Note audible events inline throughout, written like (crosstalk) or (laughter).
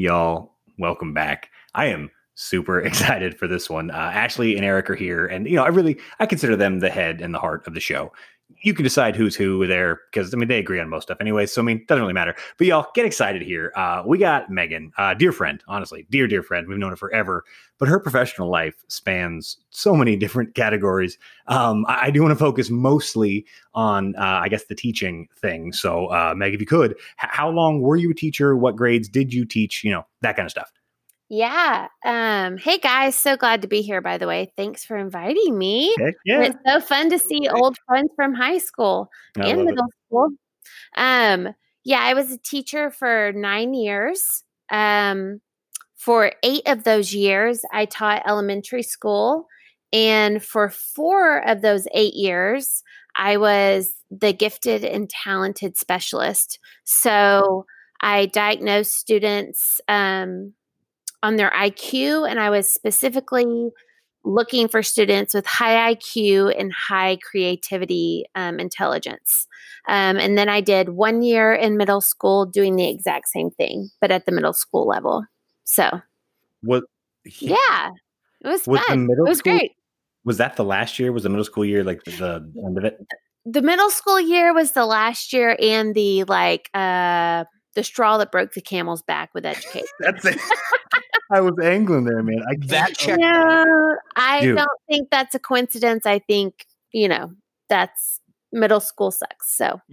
y'all, welcome back. I am super (laughs) excited for this one. Uh, Ashley and Eric are here, and you know, I really I consider them the head and the heart of the show. You can decide who's who there because I mean they agree on most stuff anyway. So I mean, it doesn't really matter. But y'all get excited here. Uh, we got Megan, uh, dear friend, honestly, dear dear friend. We've known her forever, but her professional life spans so many different categories. Um, I, I do want to focus mostly on, uh, I guess, the teaching thing. So, uh, Meg, if you could, h- how long were you a teacher? What grades did you teach? You know, that kind of stuff. Yeah. Um, hey guys, so glad to be here, by the way. Thanks for inviting me. And It's so fun to see old friends from high school I and love it. middle school. Um, yeah, I was a teacher for nine years. Um, for eight of those years, I taught elementary school. And for four of those eight years, I was the gifted and talented specialist. So I diagnosed students um, on their IQ, and I was specifically looking for students with high IQ and high creativity um, intelligence. Um, and then I did one year in middle school doing the exact same thing, but at the middle school level. So, What? yeah, it was, Was the fun. middle It was school- great. Was that the last year? Was the middle school year like the, the end of it? The middle school year was the last year, and the like, uh, the straw that broke the camel's back with education. (laughs) That's it. (laughs) I was angling there, man. I That check- No, I Dude. don't think that's a coincidence. I think, you know, that's middle school sex. So (laughs)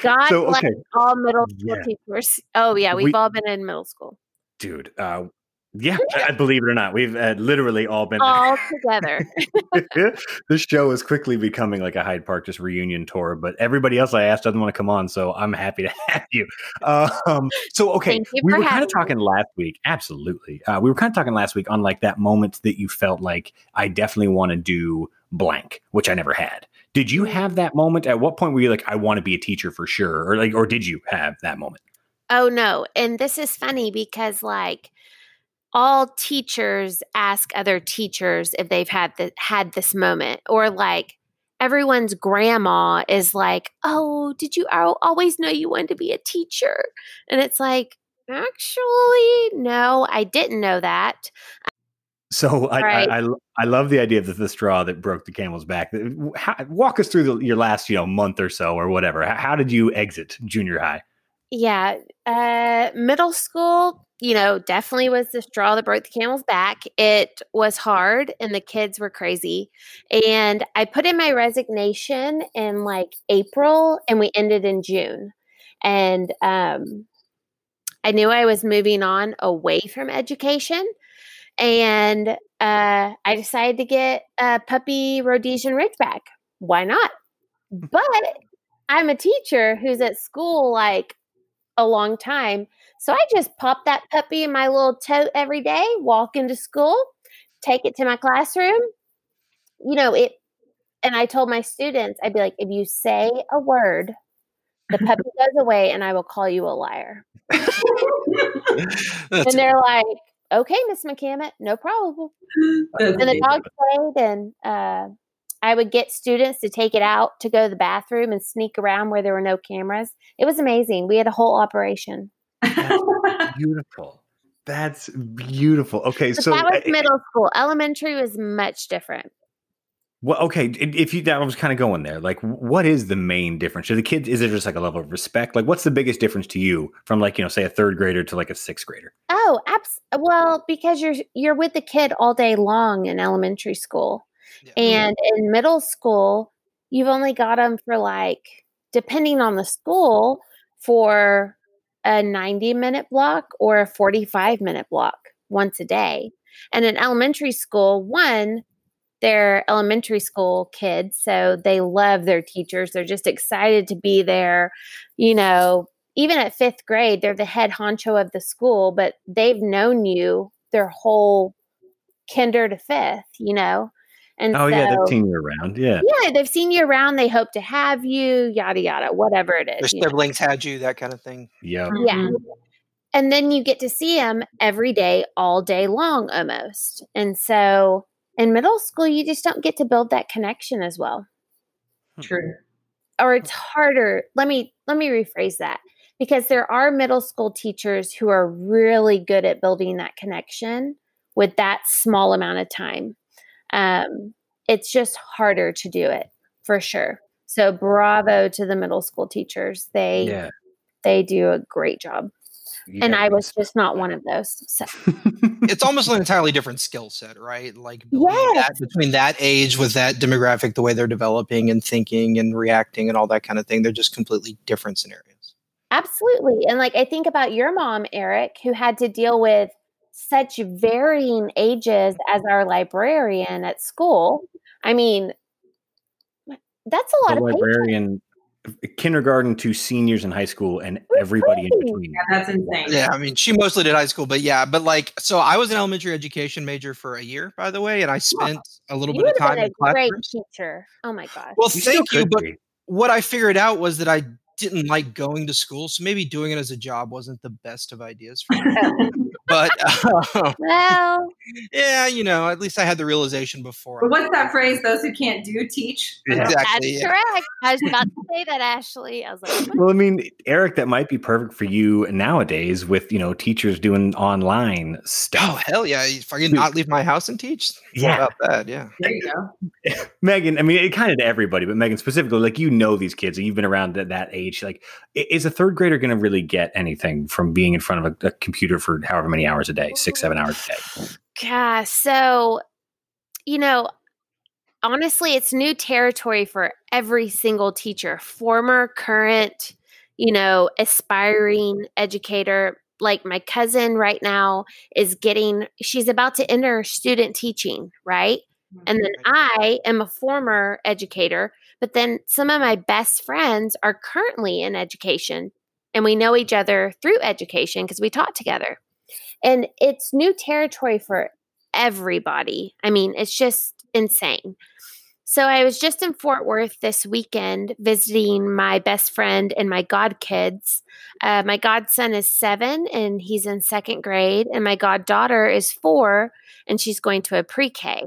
God so bless okay, all middle school Yeah. teachers. Oh yeah, we've We- all been in middle school. dude. Uh, yeah, I believe it or not, we've uh, literally all been. All together. (laughs) this show is quickly becoming like a Hyde Park just reunion tour, but everybody else I asked doesn't want to come on, so I'm happy to (laughs) have you. Um, so okay, you we were kind of talking last week. Absolutely, uh, we were kind of talking last week on like that moment that you felt like I definitely want to do blank, which I never had. Did you have that moment? At what point were you like, I want to be a teacher for sure, or like, or did you have that moment? Oh no. And this is funny because like all teachers ask other teachers if they've had the, had this moment or like everyone's grandma is like, "Oh, did you always know you wanted to be a teacher?" And it's like, "Actually, no, I didn't know that." So I, Right. I, I I love the idea of the, the straw that broke the camel's back. How, walk us through the, your last you know month or so or whatever. How, how did you exit junior high? Yeah, uh, middle school, you know, definitely was the straw that broke the camel's back. It was hard and the kids were crazy. And I put in my resignation in like April and we ended in June. And um, I knew I was moving on away from education. And uh, I decided to get a puppy Rhodesian Ridgeback. Why not? But I'm a teacher who's at school like a long time. So I just pop that puppy in my little tote every day, walk into school, take it to my classroom. You know, it, and I told my students, I'd be like, if you say a word, the (laughs) puppy goes away and I will call you a liar. (laughs) And they're like, okay, Miss McCammett, no problem. (laughs) And the dog played, and uh, I would get students to take it out to go to the bathroom and sneak around where there were no cameras. It was amazing. We had a whole operation. (laughs) Beautiful. That's beautiful. Okay, But so that was middle school. Elementary was much different. well, okay. If you, that was kind of going there. Like, what is the main difference? To the kids, is it just like a level of respect? Like, what's the biggest difference to you from like you know, say a third grader to like a sixth grader? Oh, abs- well, because you're you're with the kid all day long in elementary school, Yeah. and in middle school, you've only got them for like, depending on the school, for a 90 minute block or a 45 minute block once a day. And in elementary school, one, they're elementary school kids, so they love their teachers. They're just excited to be there. You know, even at fifth grade, they're the head honcho of the school, but they've known you their whole kinder to fifth, you know? And Oh so, yeah, they've seen you around. Yeah. yeah, they've seen you around. They hope to have you, yada, yada, whatever it is. Their is. you know? siblings had you, that kind of thing. Yeah. Yeah. Mhm. And then you get to see them every day, all day long almost. And so in middle school, you just don't get to build that connection as well. True. Or it's harder. Let me let me rephrase that. because there are middle school teachers who are really good at building that connection with that small amount of time. Um, it's just harder to do it for sure. So bravo to the middle school teachers. They yeah. they do a great job. Yeah, and I was just not one of those. So. it's almost an entirely different skill set, right? Like yes. that, between that age with that demographic, the way they're developing and thinking and reacting and all that kind of thing, they're just completely different scenarios. Absolutely. And like I think about your mom, Eric, who had to deal with such varying ages as our librarian at school. I mean, that's a lot the of librarian eh, kindergarten to seniors in high school and everybody in between. Yeah, that's insane. Yeah, I mean, she mostly did high school, but yeah, but like, so I was an elementary education major for a year, by the way, and I spent a little you bit of time been in a great teacher. Oh my gosh. Well, you thank you, but be. what I figured out was that I didn't like going to school, so maybe doing it as a job wasn't the best of ideas for me. (laughs) but uh, well, (laughs) yeah, you know, at least I had the realization before. But what's that phrase? Those who can't do teach. Exactly. That's yeah. correct. I was about to say that, Ashley. I was like, what? well, I mean, Eric, that might be perfect for you nowadays with you know teachers doing online stuff. Oh hell yeah! If I can not leave my house and teach, yeah, about that, yeah. There you go, (laughs) Megan. I mean, it kind of to everybody, but Megan specifically, like you know these kids, and you've been around at that age. Like, is a third grader going to really get anything from being in front of a, a computer for however many hours a day, six, seven hours a day? Yeah. So, you know, honestly, it's new territory for every single teacher, former, current, you know, aspiring educator. Like my cousin right now is getting, she's about to enter student teaching, right? Mm-hmm. And then I am a former educator, but then some of my best friends are currently in education and we know each other through education because we taught together. And it's new territory for everybody. I mean, it's just insane. So I was just in Fort Worth this weekend visiting my best friend and my godkids. Uh, my godson is seven and he's in second grade, and my goddaughter is four and she's going to a pre K.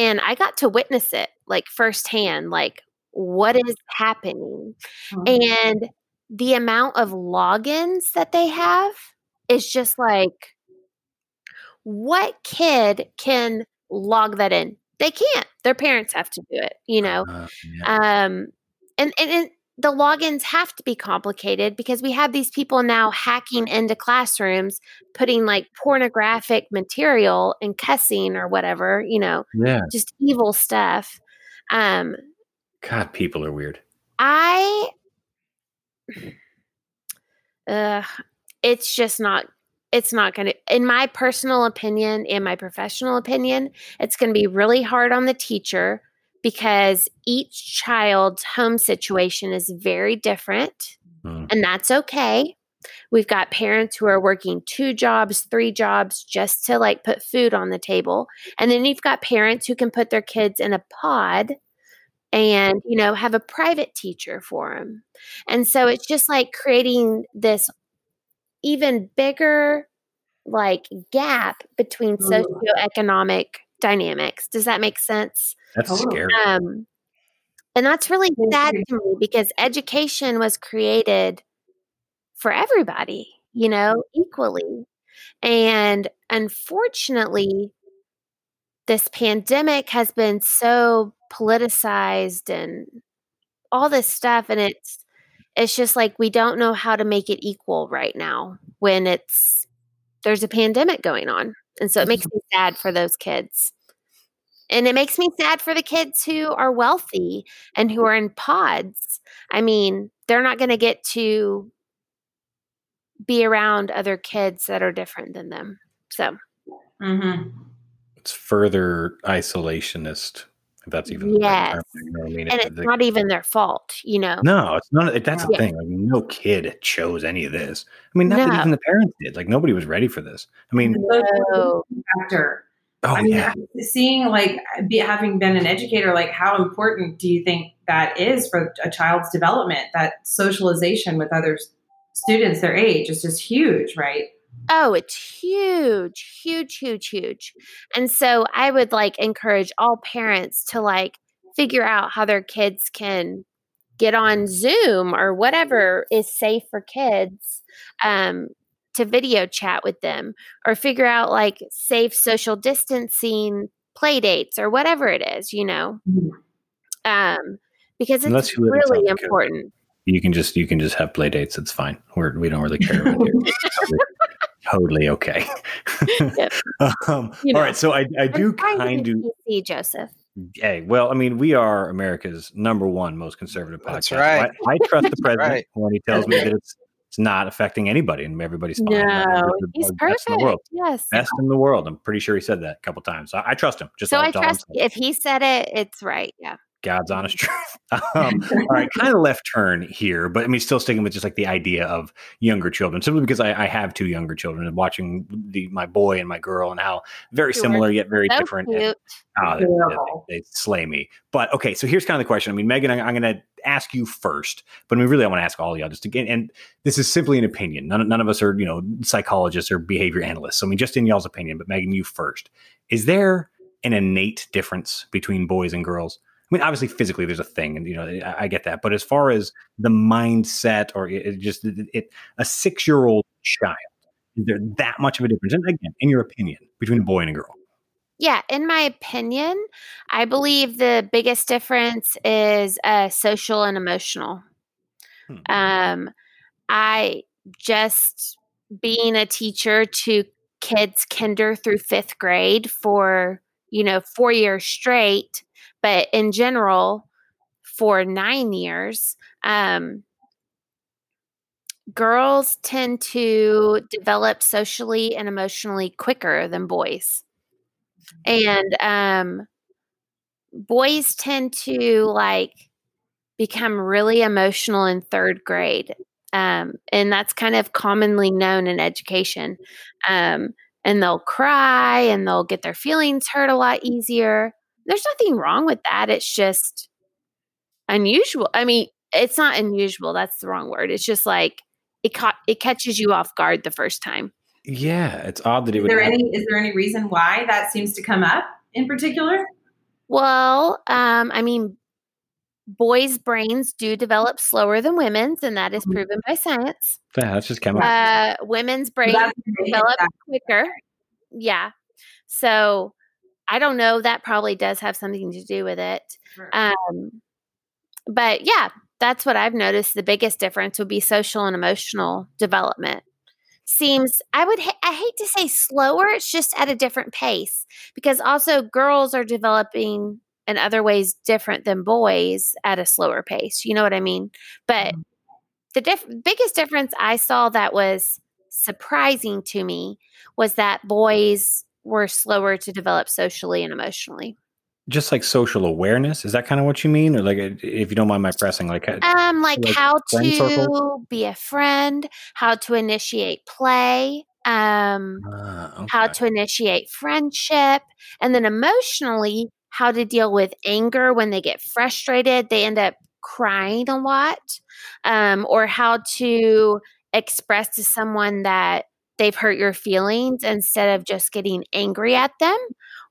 And I got to witness it like firsthand, like what is happening. Mm-hmm. And the amount of logins that they have is just like, what kid can log that in? They can't. Their parents have to do it, you know. Uh, yeah. Um, and, and, and the logins have to be complicated because we have these people now hacking into classrooms, putting like pornographic material and cussing or whatever, you know, yeah, just evil stuff. Um, God, people are weird. I, uh, it's just not it's not going to, in my personal opinion, in my professional opinion, it's going to be really hard on the teacher because each child's home situation is very different. Mm. And that's okay. We've got parents who are working two jobs, three jobs just to like put food on the table. And then you've got parents who can put their kids in a pod and, you know, have a private teacher for them. And so it's just like creating this even bigger like gap between socioeconomic dynamics. Does that make sense? That's scary. Um, and that's really sad to me because education was created for everybody, you know, equally. And unfortunately, this pandemic has been so politicized and all this stuff and it's it's just like we don't know how to make it equal right now when it's there's a pandemic going on. And so it makes me sad for those kids. And it makes me sad for the kids who are wealthy and who are in pods. I mean, they're not going to get to be around other kids that are different than them. So, mm-hmm. it's further isolationist if that's even yes. Term, you know I mean? And it's the, not even their fault, you know. No, it's not. That's the thing. Like, no kid chose any of this. I mean, not no. that even the parents did. Like nobody was ready for this. I mean, no. factor. Oh I mean, yeah. Seeing like uh, be, having been an educator, like how important do you think that is for a child's development? That socialization with other students their age is just huge, right? Oh, it's huge, huge, huge, huge. And so I would like encourage all parents to like figure out how their kids can get on Zoom or whatever is safe for kids um, to video chat with them or figure out like safe social distancing play dates or whatever it is, you know. Mhm. Um, because it's you live in really important. You can just you can just have play dates. It's fine. We're we don't really care. (laughs) Totally, okay. (laughs) Yep. (laughs) um, You know, right, so I I do I'm trying to kind of. see Joseph. Hey, well, I mean, we are America's number one most conservative podcast. That's right. I, I trust the (laughs) president right. when he tells me that it's it's not affecting anybody and everybody's fine. No, he's best in the perfect. world. Yes. Best in the world. I'm pretty sure he said that a couple times. I, I trust him. Just So all- I trust if he said it, it's right. Yeah. God's honest truth. (laughs) Um, all right, kind of left turn here, but I mean, still sticking with just like the idea of younger children, simply because I, I have two younger children and watching the my boy and my girl and how very Sure. similar yet very different. and- Oh, they, they, they slay me. But okay, so here's kind of the question. I mean, Megan, I, I'm going to ask you first, but I mean, really, I want to ask all of y'all just again, and this is simply an opinion. None, none of us are, you know, psychologists or behavior analysts. So, I mean, just in y'all's opinion, but Megan, you first. Is there an innate difference between boys and girls? I mean, obviously, physically, there's a thing, and you know, I, I get that. But as far as the mindset, or it, it just it, it, a six year old child, is there that much of a difference? And again, in your opinion, between a boy and a girl? Yeah, in my opinion, I believe the biggest difference is uh, social and emotional. Hmm. Um, I just being a teacher to kids kinder through fifth grade for you know four years straight, but in general for nine years. Um, girls tend to develop socially and emotionally quicker than boys and um boys tend to like become really emotional in third grade um and that's kind of commonly known in education um and they'll cry and they'll get their feelings hurt a lot easier there's nothing wrong with that it's just unusual i mean it's not unusual that's the wrong word it's just like it caught it catches you off guard the first time Yeah, it's odd that it Is would. there happen. any is there any reason why that seems to come up in particular? Well, um, I mean, boys' brains do develop slower than women's, and that is Mhm. proven by science. Yeah, that's just chemical. Uh, women's brains develop quicker. Yeah. So I don't know. That probably does have something to do with it. Sure. Um, but yeah, that's what I've noticed. The biggest difference would be social and emotional development. Seems I would ha- I hate to say slower. It's just at a different pace because also girls are developing in other ways different than boys at a slower pace. You know what I mean? But Mhm. the diff- biggest difference I saw that was surprising to me was that boys were slower to develop socially and emotionally. just like social awareness. Is that kind of what you mean, or like, if you don't mind my pressing, like, uh, Um, like, like how to circle? be a friend, how to initiate play, um, uh, how to initiate friendship, and then emotionally, how to deal with anger when they get frustrated. They end up crying a lot, um, or how to express to someone that they've hurt your feelings instead of just getting angry at them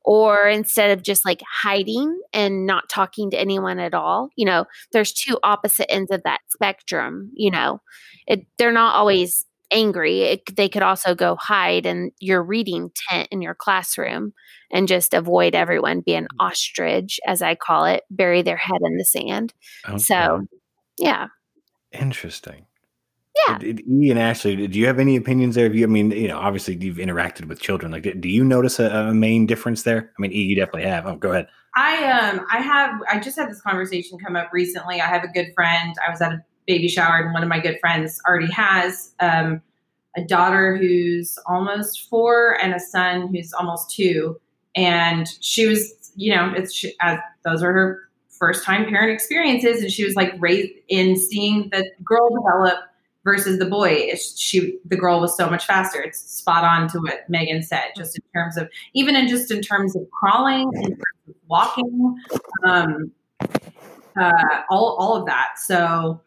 or instead of just like hiding and not talking to anyone at all you know there's two opposite ends of that spectrum you know it, they're not always angry it, they could also go hide in your reading tent in your classroom and just avoid everyone be an mm. ostrich as i call it bury their head in the sand Okay. so yeah interesting. Yeah. E and Ashley, do you have any opinions there? Have you, I mean, you know, obviously you've interacted with children. Like, do you notice a, a main difference there? I mean, E, you definitely have. Oh, go ahead. I um I have I just had this conversation come up recently. I have a good friend. I was at a baby shower and one of my good friends already has um a daughter who's almost 4 and a son who's almost 2 and she was you know it's she, as those are her first time parent experiences and she was like raised in seeing the girl develop versus the boy she the girl was so much faster. It's spot on to what megan said just in terms of even in just in terms of crawling in terms of walking um uh all all of that. So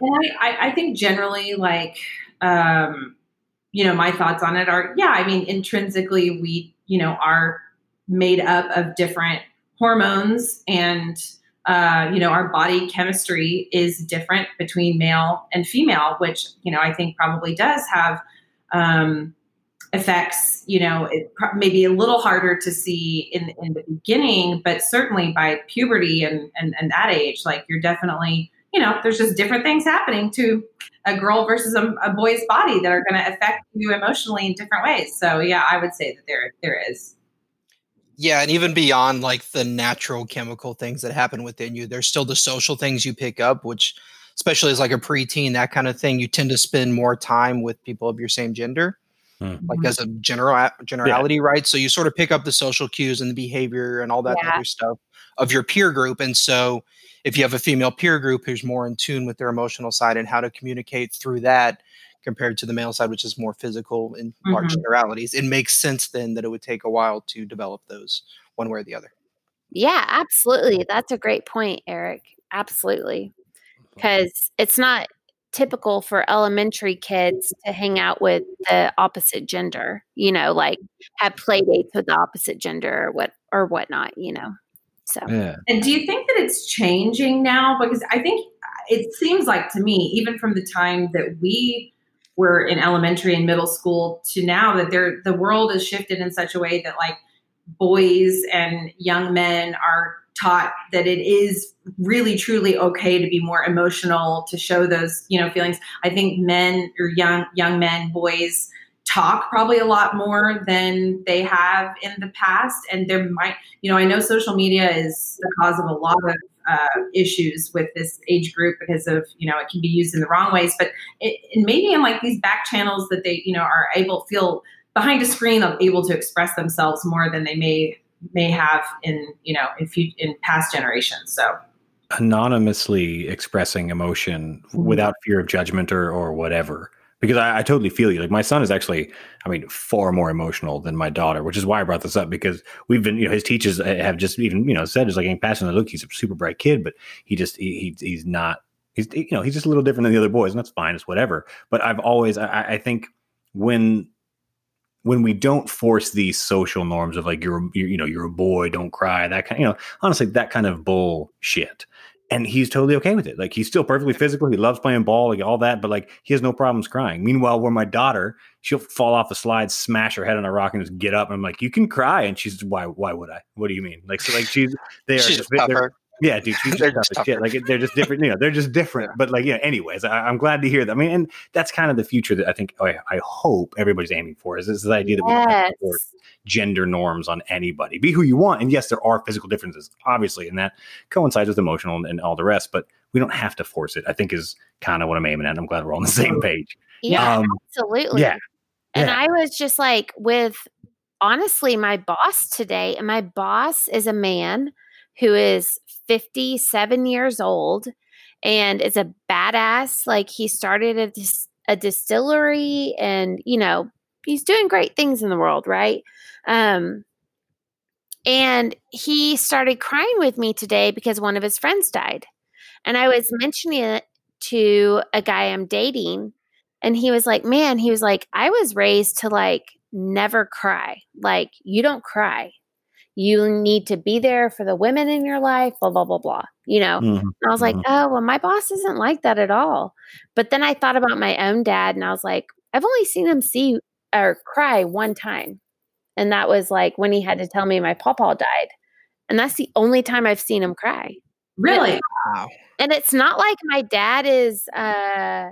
and I, I i think generally like um you know my thoughts on it are yeah i mean intrinsically we you know are made up of different hormones and uh, you know, our body chemistry is different between male and female, which, you know, I think probably does have um, effects, you know, it maybe a little harder to see in, in the beginning, but certainly by puberty and, and, and that age, like you're definitely, you know, there's just different things happening to a girl versus a, a boy's body that are going to affect you emotionally in different ways. So yeah, I would say that there, there is. Yeah, and even beyond like the natural chemical things that happen within you, there's still the social things you pick up, which especially as like a preteen, that kind of thing, you tend to spend more time with people of your same gender. Mm-hmm. Like as a general generality, yeah. right? So you sort of pick up the social cues and the behavior and all that yeah. other stuff of your peer group. And so if you have a female peer group who's more in tune with their emotional side and how to communicate through that, compared to the male side, which is more physical in mm-hmm. large generalities, it makes sense then that it would take a while to develop those one way or the other. Yeah, absolutely. That's a great point, Eric. Absolutely. Because it's not typical for elementary kids to hang out with the opposite gender, you know, like have play dates with the opposite gender or what or whatnot, you know. So yeah. and do you think that it's changing now? Because I think it seems like to me, even from the time that we were in elementary and middle school to now that they the world has shifted in such a way that like boys and young men are taught that it is really truly okay to be more emotional to show those you know feelings. I think men or young young men boys talk probably a lot more than they have in the past and there might you know i know social media is the cause of a lot of uh, issues with this age group because of you know it can be used in the wrong ways. But it, maybe in like these back channels that they you know are able feel behind a screen able to express themselves more than they may may have in you know in few, in past generations. So. Anonymously expressing emotion mm-hmm. without fear of judgment or or whatever because I, I, totally feel you. Like my son is actually, I mean, far more emotional than my daughter, which is why I brought this up because we've been, you know, his teachers eh, have just even, you know, said it's like ain't passing the look. He's a super bright kid, but he just he, he he's not. He's you know he's just a little different than the other boys, and that's fine. It's whatever. But I've always I, I think when when we don't force these social norms of like you're, you're you know you're a boy, don't cry, that kind, you know, honestly, that kind of bullshit and he's totally okay with it. Like he's still perfectly physical. He loves playing ball, like all that, but like he has no problems crying. Meanwhile, where my daughter, she'll fall off the slide, smash her head on a rock, and just get up. And I'm like, you can cry, and she's why? Why would I? What do you mean? Like so, like she's (laughs) they are she's just, yeah, dude, she's (laughs) they're just shit. Like they're just different. You know, they're just (laughs) different. But like, yeah. Anyways, I, am glad to hear that. I mean, and that's kind of the future that I think oh, I, I hope everybody's aiming for. Is this the idea that yes. we don't gender norms on anybody? Be who you want. And yes, there are physical differences, obviously, and that coincides with emotional and, all the rest. But we don't have to force it. I think is kind of what I'm aiming at. I'm glad we're on the same page. Yeah, um, absolutely. Yeah. And yeah. I was just like with honestly my boss today, and my boss is a man who is 57 years old and is a badass. Like he started a, dis- a distillery and, you know, he's doing great things in the world, right? Um, and he started crying with me today because one of his friends died. And I was mentioning it to a guy I'm dating. And he was like, man, he was like, I was raised to like never cry. Like, you don't cry you need to be there for the women in your life, blah, blah, blah, blah. You know, mm-hmm. I was like, mm-hmm. oh, well, my boss isn't like that at all. But then I thought about my own dad and I was like, I've only seen him see or cry one time. And that was like when he had to tell me my pawpaw died. And that's the only time I've seen him cry. Really? Wow. And it's not like my dad is uh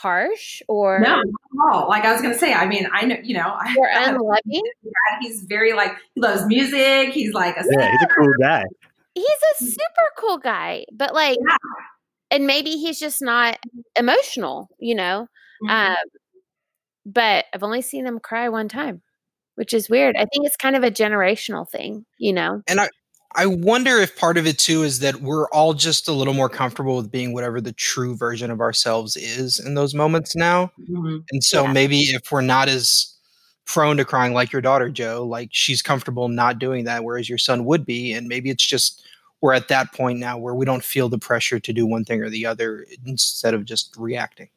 harsh or no all. like i was gonna say i mean i know you know or unloving he's very like he loves music he's like a yeah he's a cool guy he's a super cool guy but like yeah. and maybe he's just not emotional you know mm-hmm. um but i've only seen him cry one time which is weird i think it's kind of a generational thing you know and i I wonder if part of it too is that we're all just a little more comfortable with being whatever the true version of ourselves is in those moments now. Mm-hmm. And so yeah. maybe if we're not as prone to crying like your daughter, Joe, like she's comfortable not doing that, whereas your son would be. And maybe it's just we're at that point now where we don't feel the pressure to do one thing or the other instead of just reacting.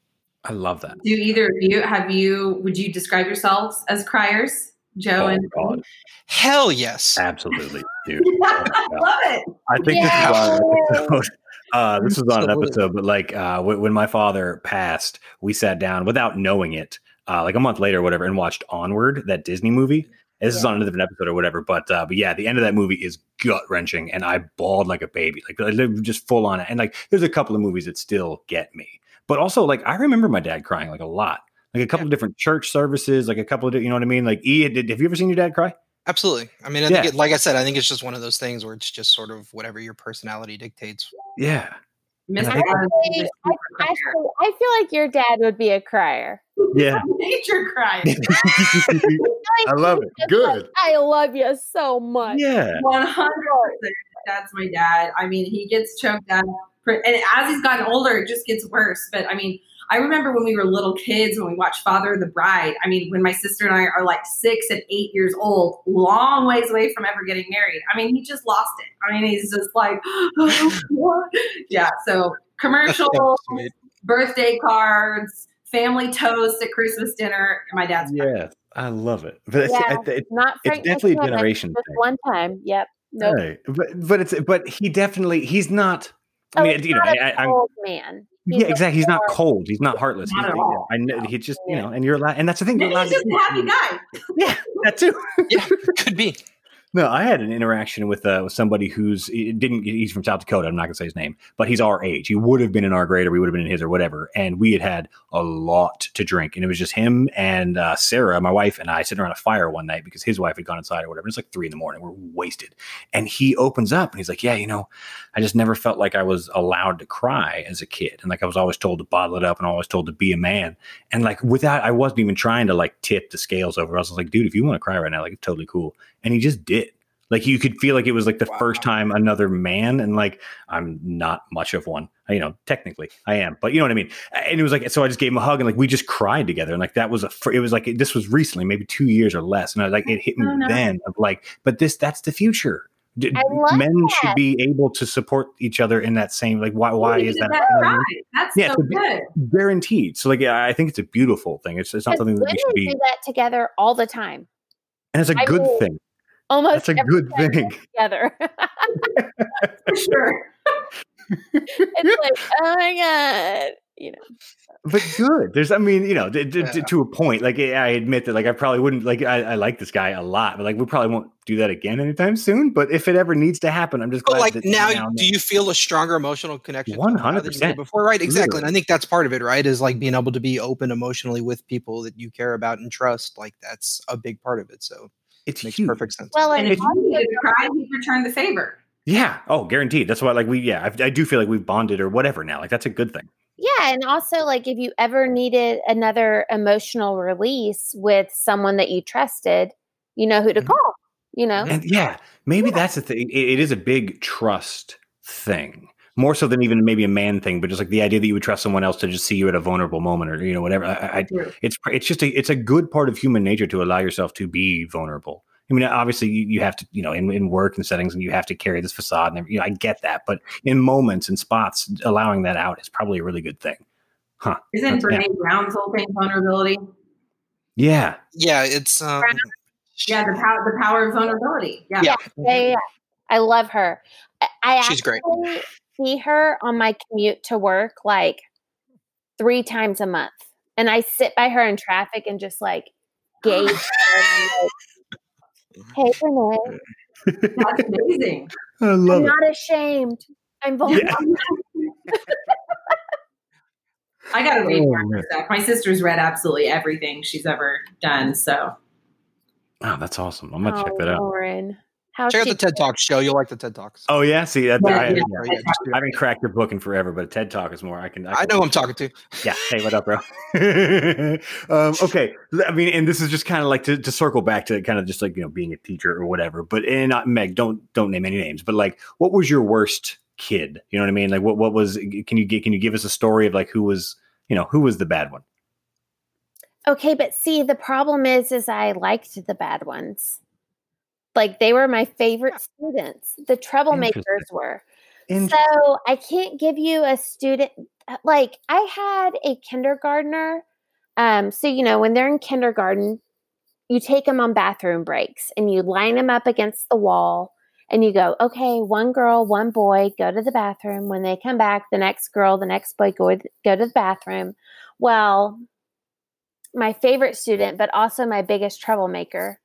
I love that. Do either of you have you would you describe yourselves as criers? Joe Oh, and God. Hell yes. Absolutely, dude. (laughs) I love it. I think Yeah. this is on an episode. (laughs) Uh, this was on an episode, but like uh, w- when my father passed, we sat down without knowing it, uh, like a month later, or whatever, and watched Onward, that Disney movie. And This is on a different episode or whatever, but uh, but yeah, the end of that movie is gut wrenching, and I bawled like a baby, like like, just full on it. And like, there's a couple of movies that still get me, but also like I remember my dad crying like a lot, like a couple of different church services, like a couple of you know what I mean. Like, E, did, have you ever seen your dad cry? Absolutely. I mean, I Yeah. think, it, like I said, I think it's just one of those things where it's just sort of whatever your personality dictates. Yeah, Mr. I Adams I, super I feel like your dad would be a crier. yeah. (laughs) Nature crier. (laughs) I love it. Good. I love you so much. Yeah. One hundred percent. That's my dad. I mean, he gets choked up, and as he's gotten older, it just gets worse. But I mean, I remember when we were little kids when we watched Father of the Bride. I mean, when my sister and I are like six and eight years old, long ways away from ever getting married. I mean, he just lost it. I mean, he's just like, (laughs) what? yeah. So commercials, birthday cards, family toast at Christmas dinner. My dad's Yeah, I love it. But it's, Yeah. it- it- Not it's definitely a generation Just one time. Yep. Nope. Right. But but it's but he definitely he's not. I Oh, mean, he's you know, not a I, I, I'm cold man. He's yeah, exactly. He's not cold. He's not heartless. Not He's, at all. I know he just you know, and you're allowed, and that's the thing. You're allowed he's just a happy guy. yeah, that too. Yeah, could be. No, I had an interaction with uh, with somebody who's didn't. He's from South Dakota. I'm not gonna say his name, but he's our age. He would have been in our grade, or we would have been in his, or whatever. And we had had a lot to drink, and it was just him and uh, Sarah, my wife, and I sitting around a fire one night because his wife had gone inside or whatever. It's like three in the morning. We're wasted, and he opens up and he's like, "Yeah, you know, I just never felt like I was allowed to cry as a kid, and like I was always told to bottle it up, and always told to be a man, and like without, I wasn't even trying to like tip the scales over. I was like, dude, if you want to cry right now, like it's totally cool, and he just did." Like you could feel like it was like the Wow. first time another man, and like I'm not much of one, you know. Technically, I am, but you know what I mean. And it was like, so I just gave him a hug, and like we just cried together, and like that was a. fir- It was like this was recently, maybe two years or less, and I was like, it hit me Oh, then of like, but this that's the future. D- I love Men should be able to support each other in that same like. Why? Why He is did that? you know what I mean? right. That's Yeah, so good. Guaranteed. So like, yeah, I think it's a beautiful thing. It's, it's not something that we should be, do that together all the time. and it's a I good mean, thing. Almost That's a good thing. (laughs) together. For (laughs) sure. it's like, oh my god, you know. but good. There's, I mean, you know, d- d- d- Yeah. to a point. Like, eh, I admit that, like, I probably wouldn't, like, I, I like this guy a lot, but like, we probably won't do that again anytime soon. But if it ever needs to happen, I'm just But glad. like that now, and do you feel a stronger emotional connection? to him now than you did 100%. Before, right? Exactly. And I think that's part of it, right? Is like being able to be open emotionally with people that you care about and trust. Like that's a big part of it. So it's it makes huge. perfect sense. Well, And and if you needed cry, he returned the favor. Yeah. Oh, guaranteed. That's why, like, we, yeah, I, I do feel like we've bonded or whatever now. Like, that's a good thing. yeah, and also like if you ever needed another emotional release with someone that you trusted, you know who to Mhm. call. You know, And yeah, maybe that's the thing. It, it is a big trust thing, more so than even maybe a man thing, but just like the idea that you would trust someone else to just see you at a vulnerable moment or you know whatever. I, I, it's it's just a it's a good part of human nature to allow yourself to be vulnerable. I mean, obviously, you, you have to, you know, in, in work and settings, and you have to carry this facade, and every- you know, I get that. But in moments and spots, allowing that out is probably a really good thing. Huh? Isn't That's- yeah. Brene Brown's whole thing vulnerability? Yeah, yeah, it's um, Yeah, the power, the power of vulnerability. Yeah. Yeah. yeah, yeah, yeah. I love her. I, I She's great. Actually see her on my commute to work like three times a month, and I sit by her in traffic and just like (gasps) gaze. at her and I'm like, hey, Renee, (laughs) That's amazing. I I'm it. not ashamed. I'm vulnerable. Yeah. (laughs) I gotta read Oh, more stuff. My sister's read absolutely everything she's ever done. So Oh, that's awesome. I'm gonna check Oh, that out. Lauren, how check out the TED Talk show. You'll like the TED Talks. Oh yeah, see, that, Yeah, I, yeah. yeah. Yeah, just do I it. haven't cracked a book in forever, but a TED Talk is more. I can. I, I know who I'm talking to. Yeah. Hey, what up, bro? (laughs) um, okay. I mean, and this is just kind of like to, to circle back to kind of just like you know being a teacher or whatever. But and not Meg, don't don't name any names. But like, what was your worst kid? You know what I mean? Like, what what was? Can you get? Can you give us a story of like who was? You know, who was the bad one? Okay, but see, the problem is, is I liked the bad ones. Like they were my favorite students. The troublemakers were. So I can't give you a student like I had a kindergartner. Um, so you know, when they're in kindergarten, you take them on bathroom breaks and you line them up against the wall and you go, okay, one girl, one boy, go to the bathroom. When they come back, the next girl, the next boy, go, go to the bathroom. Well, my favorite student, but also my biggest troublemaker,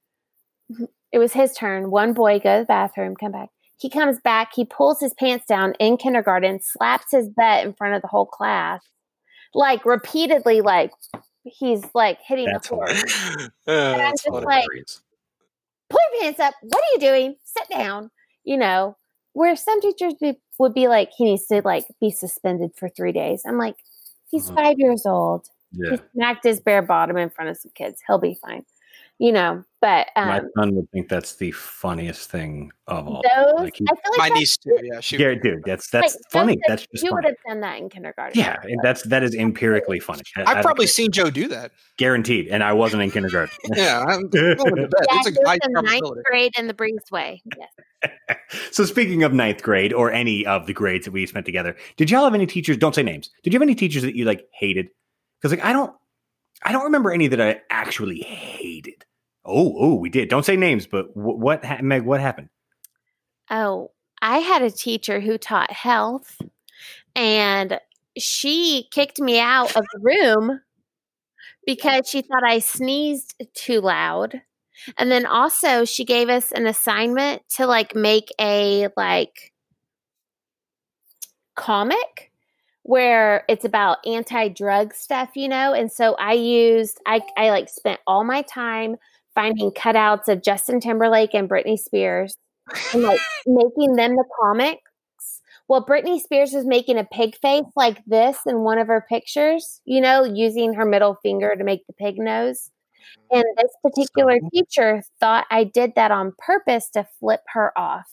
it was his turn. One boy, go to the bathroom, come back. He comes back, he pulls his pants down in kindergarten, slaps his butt in front of the whole class, like repeatedly, like he's like hitting That's the floor. hilarious. (laughs) Uh, I'm just like, Hilarious. pull your pants up. What are you doing? Sit down. You know, where some teachers be, would be like, he needs to like be suspended for three days. I'm like, he's Mhm. five years old. Yeah. He smacked his bare bottom in front of some kids. He'll be fine. You know, but My um, son would think that's the funniest thing of all. those, Like, he- I feel like My that's- niece too. Yeah, she. Yeah, dude, that's that's like, funny. Joseph, That's just you would have done that in kindergarten. Yeah, and that's that is empirically funny. I- I I've probably don't- seen Joe do that. guaranteed, and I wasn't in kindergarten. (laughs) Yeah, I'm willing to bet. Yeah, It's a high ninth grade in the Breezeway. Yes. (laughs) so speaking of ninth grade or any of the grades that we spent together, did y'all have any teachers? Don't say names. Did you have any teachers that you like hated? Because like I don't, I don't remember any that I actually hated. Oh, oh, we did. Don't say names, but wh- what, ha- Meg? What happened? Oh, I had a teacher who taught health, and she kicked me out of the room because she thought I sneezed too loud. And then also, she gave us an assignment to like make a like comic where it's about anti-drug stuff, you know. And so I used I I like spent all my time finding cutouts of Justin Timberlake and Britney Spears and like (gasps) making them the comics. Well, Britney Spears was making a pig face like this in one of her pictures, you know, using her middle finger to make the pig nose. And this particular teacher thought I did that on purpose to flip her off.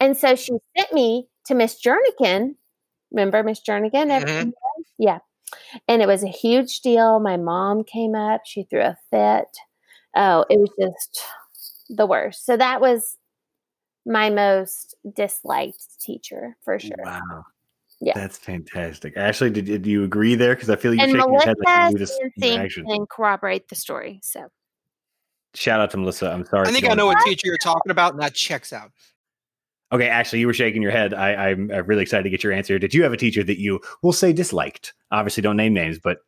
And so she sent me to Miss Jernigan. Remember Miss Jernigan? Everyone? Mm-hmm. Yeah. And it was a huge deal. My mom came up, she threw a fit. Oh, it was just the worst. So that was my most disliked teacher for sure. Wow. Yeah. That's fantastic. Ashley, did, did you agree there? Because I feel you And shaking your head like you knew this Sansing corroborate the story. So Shout out to Melissa. I'm sorry. I think I know what (laughs) teacher you're talking about, and that checks out. Okay, Ashley, you were shaking your head. I, I'm uh, really excited to get your answer. Did you have a teacher that you will say disliked? Obviously, don't name names, but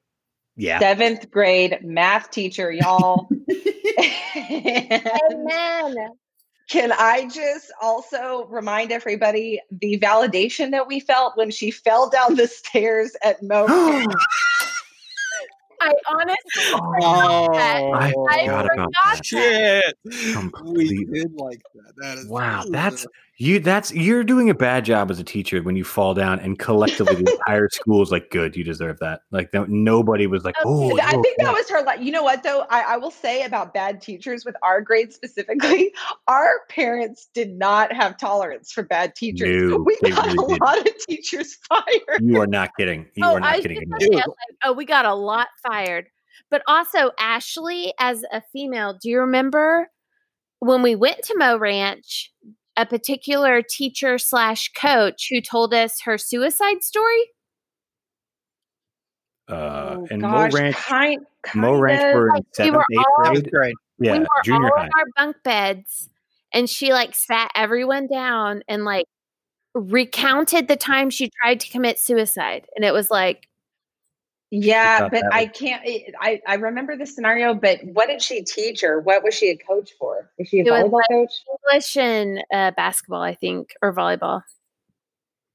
yeah. Seventh grade math teacher, y'all. (laughs) (laughs) Amen. Can I just also remind everybody the validation that we felt when she fell down the stairs at Mo? (gasps) I honestly Oh, I I forgot about forgot that. shit. Completely. We did like that. That is Wow, that's you. That's you're doing a bad job as a teacher when you fall down, and collectively the (laughs) entire school is like, "Good, you deserve that." Like, no, nobody was like, "Oh, I you're think that was her. Like, you know what though? I, I will say about bad teachers with our grade specifically, (laughs) our parents did not have tolerance for bad teachers. No, we got really a didn't. lot of teachers (laughs) fired. You are not kidding. You oh, are not I kidding. just Amanda. gonna say, like, oh, we got a lot fired. But also, Ashley, as a female, do you remember when we went to Mo Ranch, a particular teacher slash coach who told us her suicide story? Uh, Oh, and gosh, Mo Ranch, kind, Mo kind Ranch of. were in Like, we were eighth all- grade. Grade. Yeah, we were junior all high. in our bunk beds, and she like sat everyone down and like recounted the time she tried to commit suicide, and it was like, Yeah, but I can't. it- I I remember the scenario, but what did she teach or what was she a coach for? Was she a It was volleyball like- coach? English and uh, basketball, I think, or volleyball.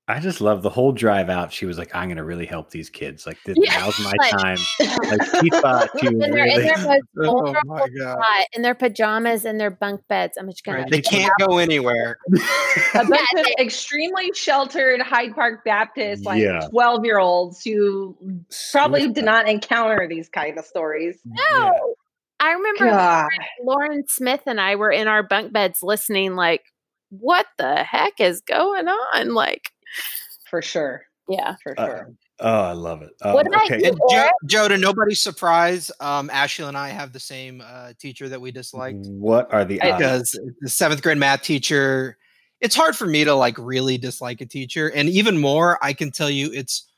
I just love the whole drive out. She was like, "I'm going to really help these kids. Like, this, Yeah, now's my like- time." Like, (laughs) she thought she was And in really. their (laughs) Oh my god. in their pajamas and their bunk beds. I'm just gonna. Right, They can't go anywhere. A (laughs) Yeah, bunch of extremely sheltered Hyde Park Baptist, like Yeah. twelve year olds who probably Suicide. did not encounter these kind of stories. Yeah. No, I remember God, Lauren Smith and I were in our bunk beds listening, like, what the heck is going on? Like, for sure, yeah. for Uh, sure. Oh, I love it. Um, What about okay. you? And Joe, Joe, to nobody's surprise, um, Ashley and I have the same uh, teacher that we disliked. What are the odds? because the seventh grade math teacher it's hard for me to like really dislike a teacher and even more i can tell you it's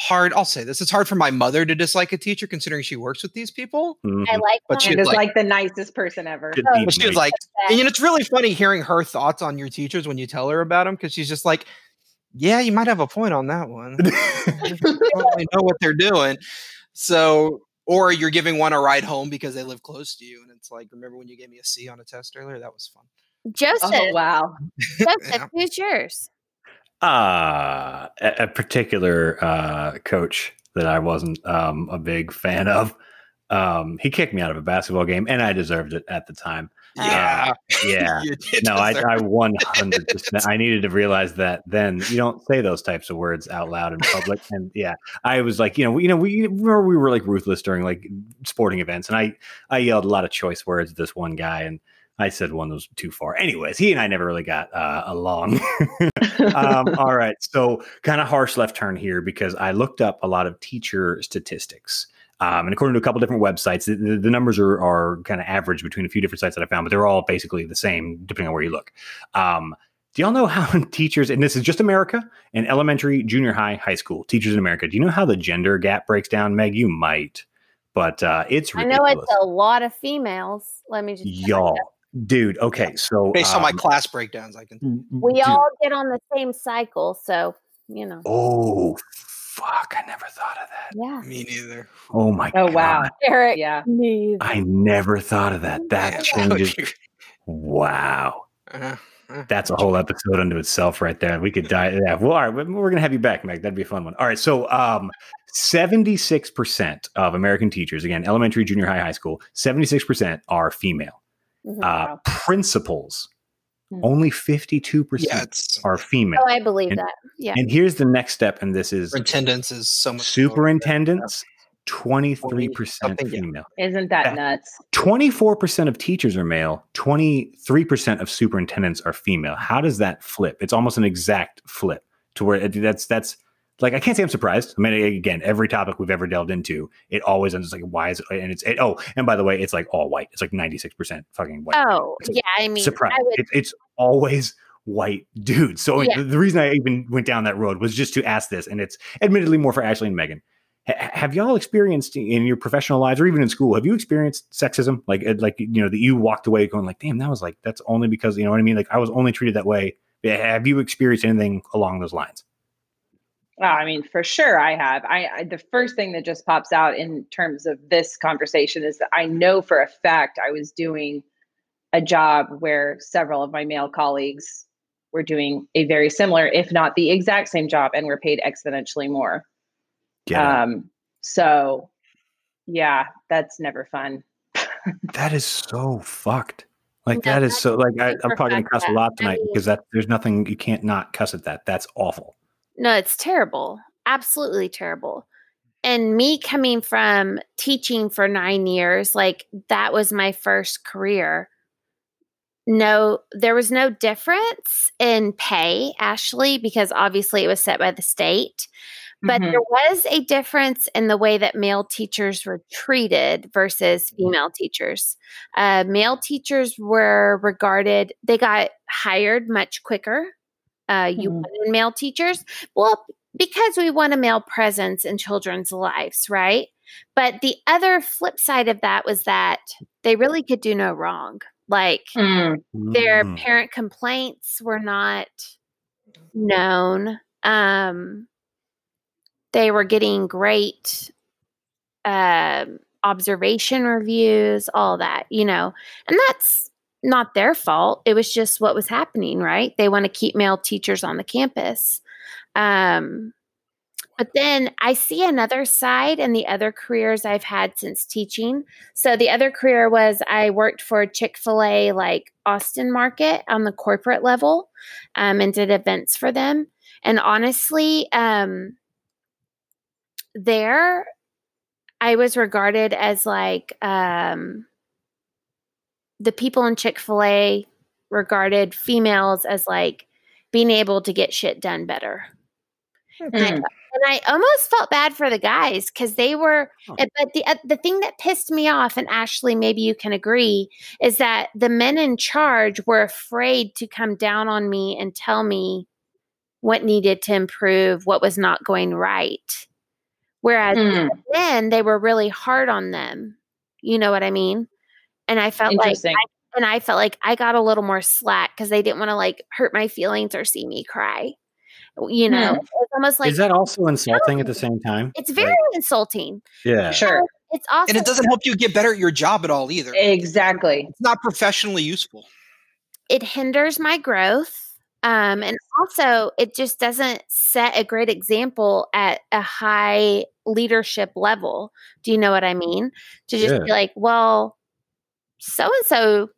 hard. I'll say this: it's hard for my mother to dislike a teacher, considering she works with these people. Mhm. I like But that. she And was is like- like, the nicest person ever. Good Oh, deep But she was night. like, and you know, it's really funny hearing her thoughts on your teachers when you tell her about them because she's just like, "Yeah, you might have a point on that one. (laughs) they don't really know what they're doing." So, or you're giving one a ride home because they live close to you, and it's like, remember when you gave me a C on a test earlier? That was fun. Joseph, Oh wow. (laughs) Joseph, Yeah. who's yours? uh, a, a particular uh, coach that I wasn't um, a big fan of. Um, he kicked me out of a basketball game, and I deserved it at the time. Yeah, (laughs) Yeah. No, I, I it. 100%. I needed to realize that then you don't say those types of words out loud in public. (laughs) And yeah, I was like, you know, we, you know, we remember we were like ruthless during like sporting events, and I I yelled a lot of choice words at this one guy, and I said one that was too far. Anyways, he and I never really got uh, along. (laughs) um, all right, so kind of harsh left turn here because I looked up a lot of teacher statistics. Um, and according to a couple different websites, the, the, the numbers are, are kind of average between a few different sites that I found, but they're all basically the same depending on where you look. Um, do y'all know how (laughs) teachers, and this is just America, and elementary, junior high, high school teachers in America, do you know how the gender gap breaks down, Meg? You might, but uh, it's I know it's a lot of females. Let me just y'all, dude. Okay, so Based on my um, class breakdowns, I can. We dude, all get on the same cycle, so you know. Oh fuck! I never thought of that. Yeah. Me neither. Oh my God. Oh god! wow. Eric. Yeah. Me. I never thought of that. That changes. Wow. Uh, uh, That's a whole episode unto itself right there. We could die. Yeah. Well, all right. We're going to have you back, Meg. That'd be a fun one. All right. So, um, 76% of American teachers, again, elementary, junior high, high school, 76% are female. Mhm. Uh, Wow. principals. Hmm. only 52% yeah, are oh, female. Oh, I believe And- that. Yeah. And here's the next step, and this is superintendents is so much. superintendents, 23% female. Isn't that nuts? 24% of teachers are male, 23% of superintendents are female. How does that flip? It's almost an exact flip to where it, that's that's like I can't say I'm surprised. I mean, again, every topic we've ever delved into, it always ends like why is it? And it's it, oh, and by the way, it's like all white. It's like 96% fucking white. Oh, yeah. I mean, Surprise! I would. It, it's always white dudes. So Yeah. the, reason I even went down that road was just to ask this, and it's admittedly more for Ashley and Megan. Ha- have y'all experienced in your professional lives or even in school have you experienced sexism like uh, like you know that you walked away going like damn that was like that's only because you know what i mean like i was only treated that way have you experienced anything along those lines I mean, for sure, I have. I, I the first thing that just pops out in terms of this conversation is that I know for a fact I was doing a job where several of my male colleagues were doing a very similar, if not the exact same job, and were paid exponentially more. Out. Um, so, yeah, that's never fun. (laughs) that is so fucked like No, that is so like I, i'm probably gonna cuss a lot I tonight mean- because that there's nothing you can't not cuss at that that's awful No, it's terrible. Absolutely terrible. And me coming from teaching for nine years, like that was my first career. No, there was no difference in pay, Ashley, because obviously it was set by the state. But Mhm. there was a difference in the way that male teachers were treated versus female teachers. Uh, male teachers were regarded, they got hired much quicker. Uh, you Mhm. wanted male teachers. Well, because we want a male presence in children's lives, right? But the other flip side of that was that they really could do no wrong. Like Mm, their Mm. parent complaints were not known. Um, they were getting great um observation reviews, all that, you know, and that's not their fault. It was just what was happening, right? They want to keep male teachers on the campus. Um, but then I see another side and the other careers I've had since teaching. So the other career was I worked for Chick fil A, like Austin Market on the corporate level, um, and did events for them. And honestly, um, there I was regarded as like um, the people in Chick fil A regarded females as like being able to get shit done better. And I- mm. and I almost felt bad for the guys because they were. Huh. uh, But the uh, the thing that pissed me off, and Ashley, maybe you can agree, is that the men in charge were afraid to come down on me and tell me what needed to improve, what was not going right. Whereas Mm, then they were really hard on them. You know what I mean? And I felt like interesting. and I felt like I got a little more slack because they didn't want to like hurt my feelings or see me cry. You know, Hmm. it's almost like Is that also insulting at the same time? it's very insulting. Yeah. sure. It's also And it doesn't help you get better at your job at all either. Exactly. It's not professionally useful. it hinders my growth. Um, and also, it just doesn't set a great example at a high leadership level. Do you know what I mean? To just Yeah. be like, well, so and so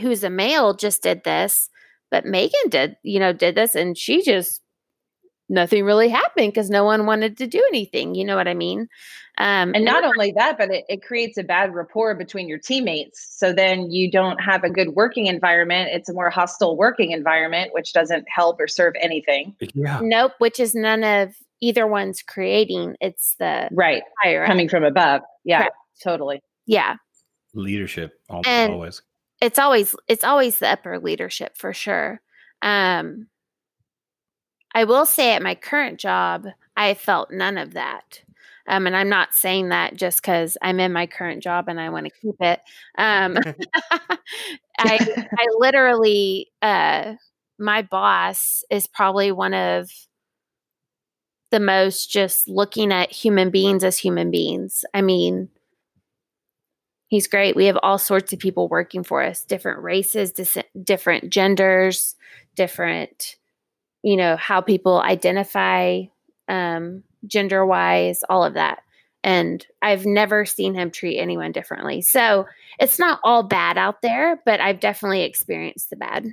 who's a male just did this, but Megan did, you know, did this, and she just nothing really happened because no one wanted to do anything. You know what I mean? Um, And not only that, but it, it creates a bad rapport between your teammates. So then you don't have a good working environment. It's a more hostile working environment, which doesn't help or serve anything. Yeah. nope, which is none of either one's creating. It's the Right. higher. Coming from above. Yeah, Correct. totally. Yeah. Leadership al- And- always. it's always it's always the upper leadership for sure. Um I will say at my current job, I felt none of that. Um, and I'm not saying that just because I'm in my current job and I want to keep it. Um, (laughs) (laughs) I I literally uh, my boss is probably one of the most just looking at human beings as human beings. I mean, he's great. We have all sorts of people working for us, different races, dis- different genders, different, you know, how people identify um, gender wise, all of that. And I've never seen him treat anyone differently. So it's not all bad out there, but I've definitely experienced the bad.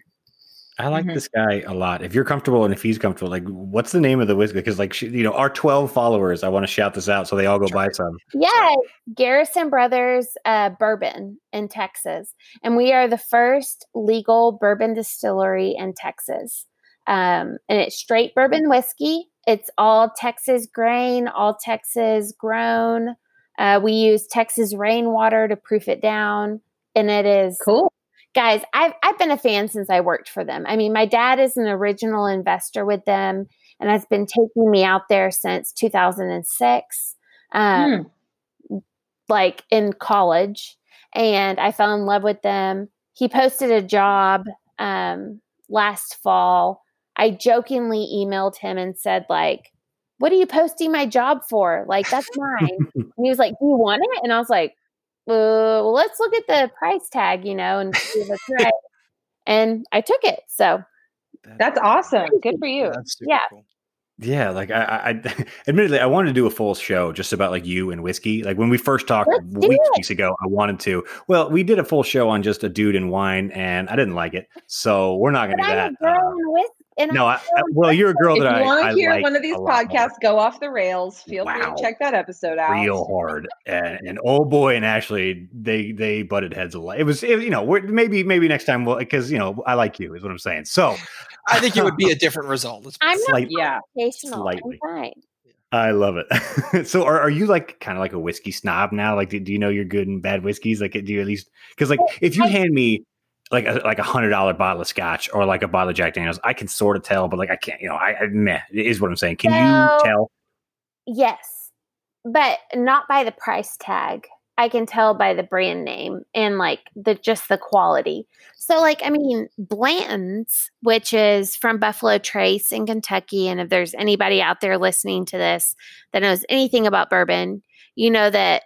I like Mhm. this guy a lot. If you're comfortable and if he's comfortable, like, what's the name of the whiskey? Because, like, you know, our 12 followers, I want to shout this out so they all go buy some. Yeah, Garrison Brothers uh, Bourbon in Texas, and we are the first legal bourbon distillery in Texas. Um, and it's straight bourbon whiskey. It's all Texas grain, all Texas grown. Uh, we use Texas rainwater to proof it down, and it is Cool. Guys. I've I've been a fan since I worked for them. I mean, my dad is an original investor with them, and has been taking me out there since 2006. Um, Hmm. like in college and I fell in love with them. He posted a job um, last fall. I jokingly emailed him and said, like, what are you posting my job for? Like, that's mine. and (laughs) he was like, Do you want it? And I was like, well, let's look at the price tag, you know, and see if it's (laughs) right. and I took it. So That's awesome. Good for you. That's super Yeah. cool. Yeah, like I, I, I (laughs) admittedly, I wanted to do a full show just about like you and whiskey. Like when we first talked Let's weeks, weeks ago, I wanted to. Well, we did a full show on just a dude and wine, and I didn't like it, so we're not going to do that. girl Uh, in whis- and no, I, I'm well, you're a girl If that you I, want to hear like one of these a lot more. podcasts go off the rails, feel free to check that episode out. real hard and, and oh boy and Ashley they they butted heads a lot it was it, you know we're, maybe maybe next time we'll because you know I like you is what I'm saying so I think it would be a (laughs) different result. Let's I'm not Yeah. confrontational. I'm Slightly. fine. I love it (laughs) so are, are you like kind of like a whiskey snob now like do, do you know your good and bad whiskeys like do you at least because like if you I- hand me like a like a hundred dollar bottle of scotch or like a bottle of Jack Daniels I can sort of tell but like I can't you know I, I meh is what I'm saying can Well, you tell Yes, but not by the price tag. I can tell by the brand name and like the just the quality. So like I mean Blanton's, which is from Buffalo Trace in Kentucky, and if there's anybody out there listening to this that knows anything about bourbon, you know that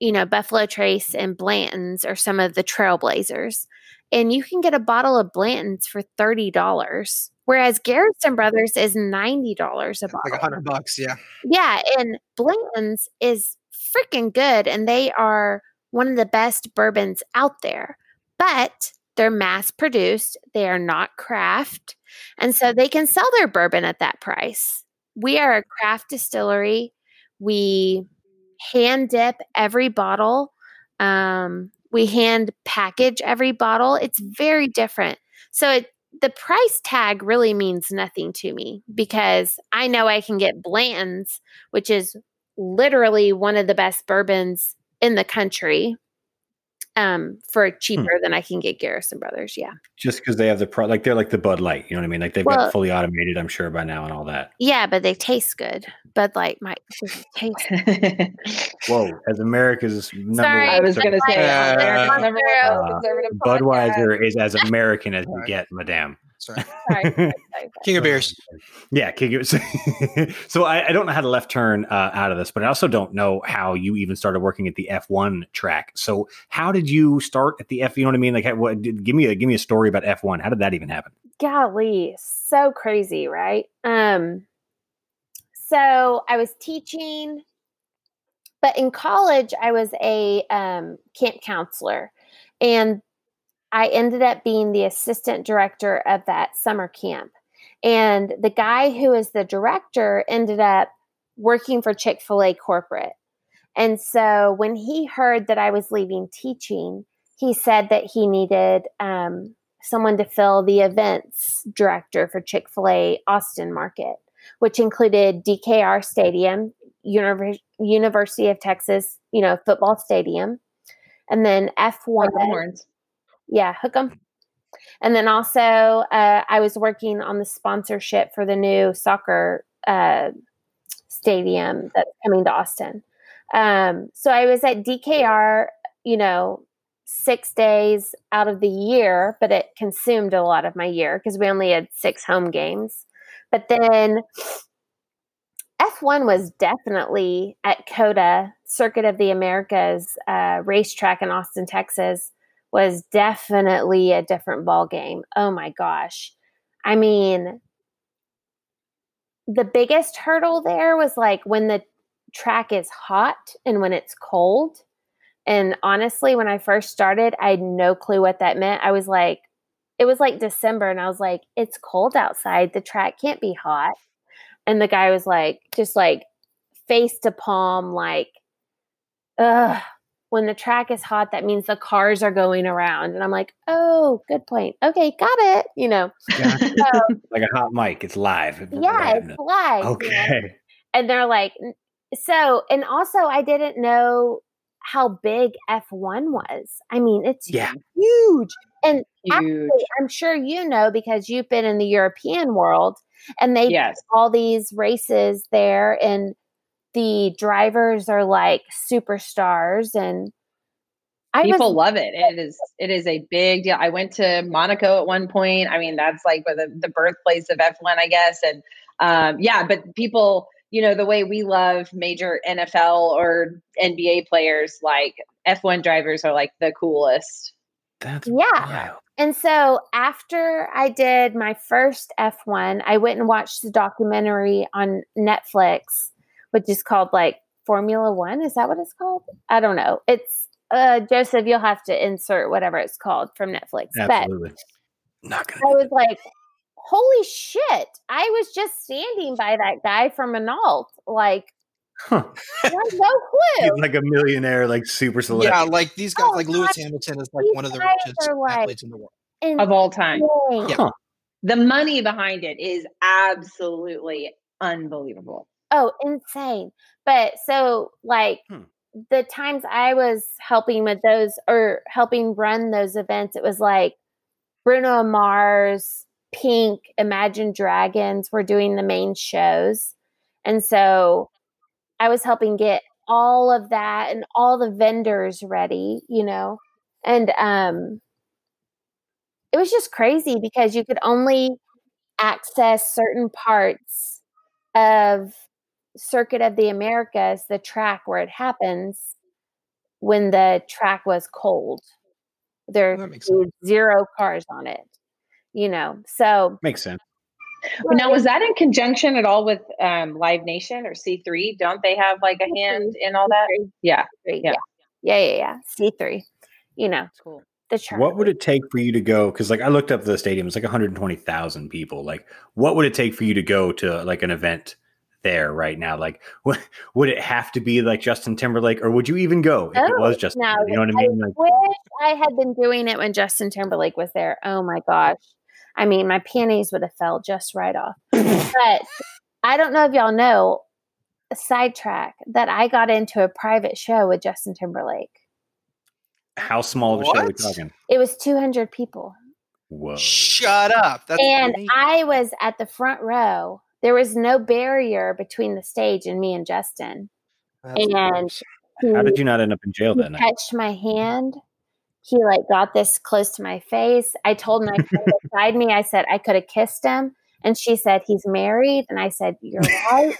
you know Buffalo Trace and Blanton's are some of the trailblazers. And you can get a bottle of Blanton's for thirty dollars, whereas Garrison Brothers is ninety dollars a bottle. like a hundred bucks. Yeah. Yeah, and Blanton's is freaking good, and they are one of the best bourbons out there. But they're mass produced; they are not craft, and so they can sell their bourbon at that price. We are a craft distillery. We hand dip every bottle. Um, we hand package every bottle. It's very different. So it the price tag really means nothing to me because I know I can get Blanton's, which is literally one of the best bourbons in the country. Um, for cheaper than I can get Garrison Brothers. Yeah. Just because they have the pro, like they're like the Bud Light. You know what I mean? Like they've Well- got fully automated. I'm sure by now and all that. Yeah, but they taste good. Bud Light might (laughs) doesn't taste. (laughs) Whoa, as America's number Sorry, one I was going to say, Uh, America's uh, conservative podcast. Budweiser is as American as you get, Madame. (laughs) Sorry. Sorry, sorry, sorry, sorry. (laughs) King of Beers. Yeah, King of- (laughs) so I, I don't know how to left turn uh, out of this, but I also don't know how you even started working at the F1 track. So how did you start at the F? You know what I mean? Like, how- what, did, give me a give me a story about F1. How did that even happen? golly so crazy right um so i was teaching but in college i was a um, camp counselor and i ended up being the assistant director of that summer camp and the guy who is the director ended up working for chick-fil-a corporate and so when he heard that i was leaving teaching he said that he needed um, someone to fill the events director for Chick fil A Austin Market, which included DKR Stadium, Univer- University of Texas, you know, football stadium, and then F1. Like the horns. Yeah, hook them. And then also, uh, I was working on the sponsorship for the new soccer uh, stadium that's coming to Austin. Um, so I was at DKR, you know, six days out of the year, but it consumed a lot of my year because we only had six home games. But then F1 was definitely at COTA, Circuit of the Americas uh, racetrack in Austin, Texas, was definitely a different ball game. Oh my gosh. I mean, the biggest hurdle there was like when the track is hot and when it's cold. And honestly, when I first started, I had no clue what that meant. I was like, it was like December, and I was like, it's cold outside. The track can't be hot. And the guy was like, just like face to palm, like, ugh, when the track is hot, that means the cars are going around. And I'm like, oh, good point. Okay, got it. You know, so, (laughs) like a hot mic. It's live. It's yeah, happening. it's live. you know? Okay. and they're like so and also i didn't know how big f1 was i mean it's Yeah. huge and Huge. actually, i'm sure you know because you've been in the european world and they Yes. all these races there and the drivers are like superstars and I People was, love it. It is it is a big deal. I went to Monaco at one point. I mean, that's like the, the birthplace of F1, I guess. And um, yeah, but people, you know, the way we love major NFL or NBA players, like F1 drivers are like the coolest. That's yeah wild. And so after I did my first F1, I went and watched the documentary on Netflix, which is called like Formula One. Is that what it's called? I don't know. It's uh Joseph, you'll have to insert whatever it's called from Netflix. But Absolutely. Not gonna. I was like, holy shit. I was just standing by that guy from Renault. Like, Huh. I had no (laughs) clue. He's like a millionaire, like super celebrity. Yeah, like these guys, Oh, like Lewis God. Hamilton is like These one of the richest like- athletes in the world. And Of all time. Yeah. Huh. The money behind it is absolutely unbelievable. Oh, insane. But so like Hmm. the times I was helping with those or helping run those events, it was like Bruno Mars, Pink, Imagine Dragons were doing the main shows. And so I was helping get all of that and all the vendors ready, you know. And um it was just crazy because you could only access certain parts of circuit of the americas the track where it happens when the track was cold there That makes sense. were zero cars on it you know so Makes sense. But now, was that in conjunction at all with um, Live Nation or C3? Don't they have like a hand in all that? Yeah, yeah Yeah. yeah yeah yeah c3 you know cool. the track What would it take for you to go? Because like I looked up the stadium, it's like 120,000 people. Like, what would it take for you to go to like an event there right now? Like, (laughs) what, would it have to be like Justin Timberlake, or would you even go if it was Justin? no, You know what I mean? Like, wish I had been doing it when Justin Timberlake was there. Oh my gosh. I mean, my panties would have fell just right off. (laughs) but I don't know if y'all know, sidetrack, that I got into a private show with Justin Timberlake. How small of a show are we talking? It was 200 people. Whoa. Shut up. That's and amazing. I was at the front row. There was no barrier between the stage and me and Justin. That's and he, How did you not end up in jail he that night? touched my hand. He like got this close to my face. I told my friend (laughs) beside me, I said I could have kissed him. And she said, he's married. And I said, You're right.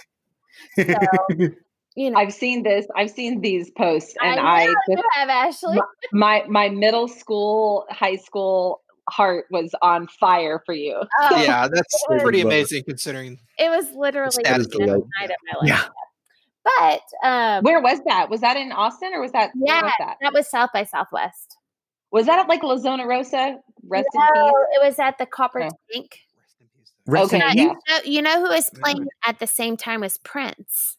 (laughs) You know, I've seen this. I've seen these posts, and I, I, know you just, have Ashley. my my middle school, high school heart was on fire for you. Oh, yeah, that's pretty amazing considering. It was literally That the is best night of my life. Yeah. But um, Where was that? Was that in Austin or was that? Yeah. was that? that was South by Southwest. Was that at like La Zona Rosa? Rest in No, peace. it was at the Copper Oh. Tank. Rest in Okay, peace? yeah. You know, you know who was playing at the same time as Prince?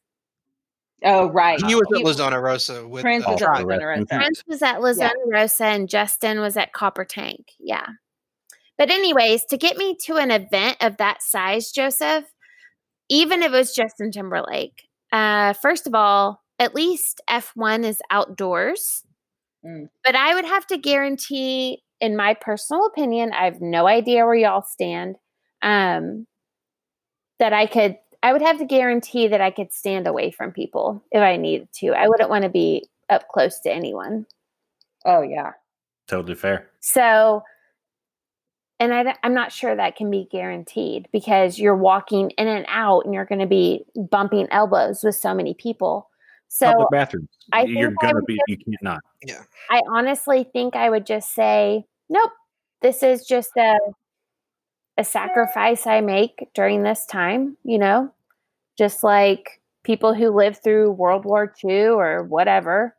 Oh, right. He was at He- Rosa with Prince uh, was at Tribe. Rosa. Prince was at La Zona Rosa and Justin was at Copper Tank. Yeah. But, anyways, to get me to an event of that size, Joseph, even if it was Justin Timberlake, uh, first of all, at least F1 is outdoors. Mm. But I would have to guarantee, in my personal opinion, I have no idea where y'all stand, um, that I could, I would have to guarantee that I could stand away from people if I needed to. I wouldn't want to be up close to anyone. Oh yeah. Totally fair. So, and I, am not sure that can be guaranteed because you're walking in and out and you're going to be bumping elbows with so many people. So Public bathrooms. I You're gonna would be. You can't not. Yeah. I honestly think I would just say, nope, this is just a a sacrifice I make during this time, you know, just like people who lived through World War II or whatever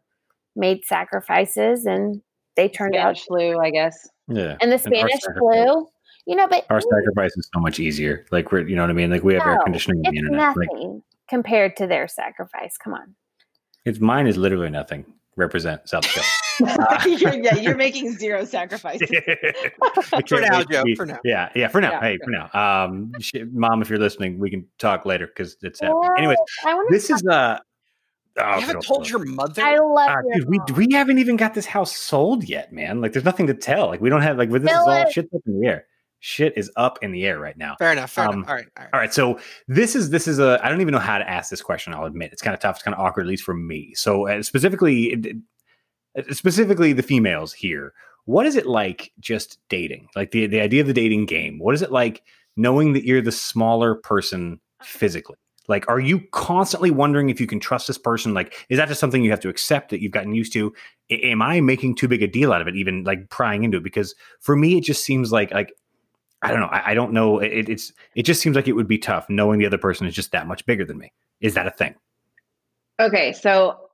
made sacrifices and they turned out flu, I guess. Yeah. and the Spanish sacrifice- flu, you know, but Our sacrifice is so much easier. Like we're, you know what I mean. Like we have air conditioning on the it's internet. Like compared to their sacrifice. Come on. it's mine is literally nothing. Represent South Dakota. (laughs) (laughs) you're, yeah, you're (laughs) making zero sacrifices. For now, Joe, for now. Yeah, yeah, for now. Yeah, hey, for for now. Um, sh- mom, if you're listening, we can talk later because it's happening. Well, Anyways, I want to. this is uh. Oh, I haven't told your mother. I love your dude, we we haven't even got this house sold yet, man. Like, there's nothing to tell. Like, we don't have like this is all it. shit up in the air. Shit is up in the air right now. fair enough. Fair Um, enough. All right. All right. All right, so this is this is a I don't even know how to ask this question. I'll admit it's kind of tough. It's kind of awkward, at least for me. So uh, specifically, it- specifically the females here. What is it like just dating? Like the the idea of the dating game. What is it like knowing that you're the smaller person physically? Like, are you constantly wondering if you can trust this person? Like, is that just something you have to accept that you've gotten used to? Am I making too big a deal out of it, even like prying into it? Because for me, it just seems like like I don't know. I, I don't know. It, it's it just seems like it would be tough knowing the other person is just that much bigger than me. Is that a thing? Okay, so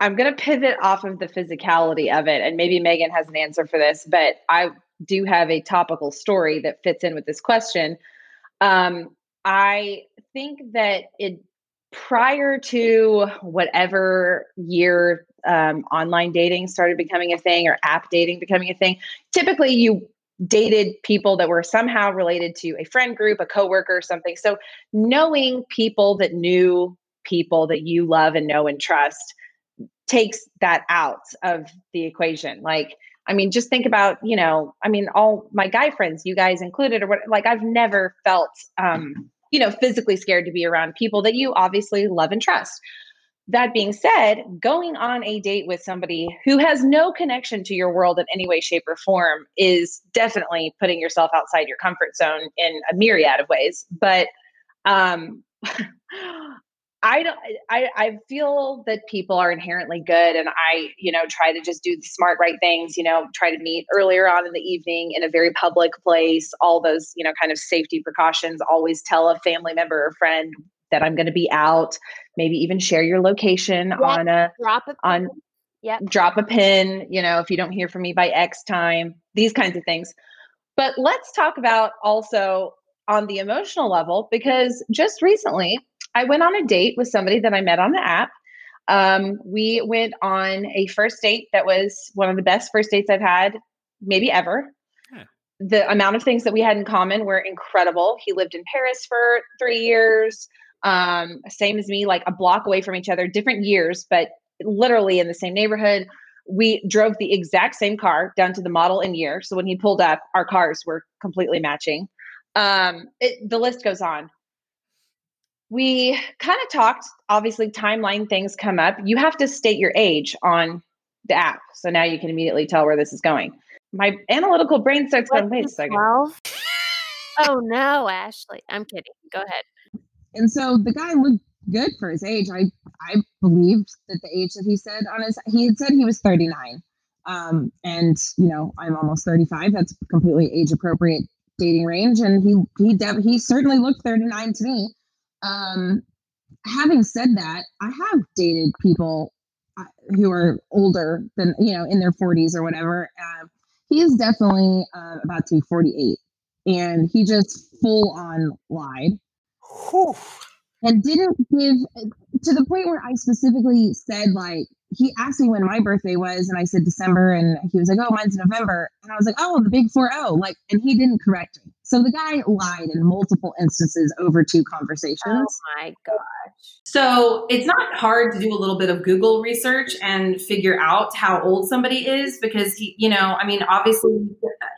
I'm going to pivot off of the physicality of it, and maybe Megan has an answer for this, but I do have a topical story that fits in with this question. Um, I think that it prior to whatever year um, online dating started becoming a thing or app dating becoming a thing, typically you dated people that were somehow related to a friend group, a coworker, or something. So knowing people that knew people that you love and know and trust takes that out of the equation. Like, I mean, just think about, you know, I mean, all my guy friends, you guys included, or what, like, I've never felt, um, you know, physically scared to be around people that you obviously love and trust. That being said, going on a date with somebody who has no connection to your world in any way, shape, or form is definitely putting yourself outside your comfort zone in a myriad of ways. But um, (laughs) I don't. I I feel that people are inherently good, and I, you know, try to just do the smart, right things. You know, try to meet earlier on in the evening in a very public place. All those, you know, kind of safety precautions. Always tell a family member or friend that I'm going to be out. Maybe even share your location Yep. on a Drop it on Yep. drop a pin, you know, if you don't hear from me by X time, these kinds of things. But let's talk about also on the emotional level because just recently I went on a date with somebody that I met on the app. Um, we went on a first date that was one of the best first dates I've had, maybe ever. The amount of things that we had in common were incredible. He lived in Paris for three years, um, same as me, like a block away from each other, different years, but literally in the same neighborhood. we drove the exact same car down to the model and year. So when he pulled up, our cars were completely matching. Um, it, the list goes on. We kind of talked, obviously, timeline things come up. You have to state your age on the app. So now you can immediately tell where this is going. My analytical brain starts going, wait a second. 12? (laughs) oh no, Ashley. I'm kidding. Go ahead. And so the guy looked good for his age. I I believed that the age that he said on his he had said he was 39. Um, and you know, I'm almost 35. That's completely age appropriate dating range. And he he de- he certainly looked 39 to me. Um, having said that, I have dated people uh, who are older than you know in their 40s or whatever. Uh, he is definitely uh, about to be 48, and he just full on lied. Whew. and didn't give to the point where I specifically said like he asked me when my birthday was and I said December and he was like oh mine's November and I was like oh the big 40 like and he didn't correct me so the guy lied in multiple instances over two conversations Oh my gosh. So it's not hard to do a little bit of Google research and figure out how old somebody is because he, you know, I mean, obviously,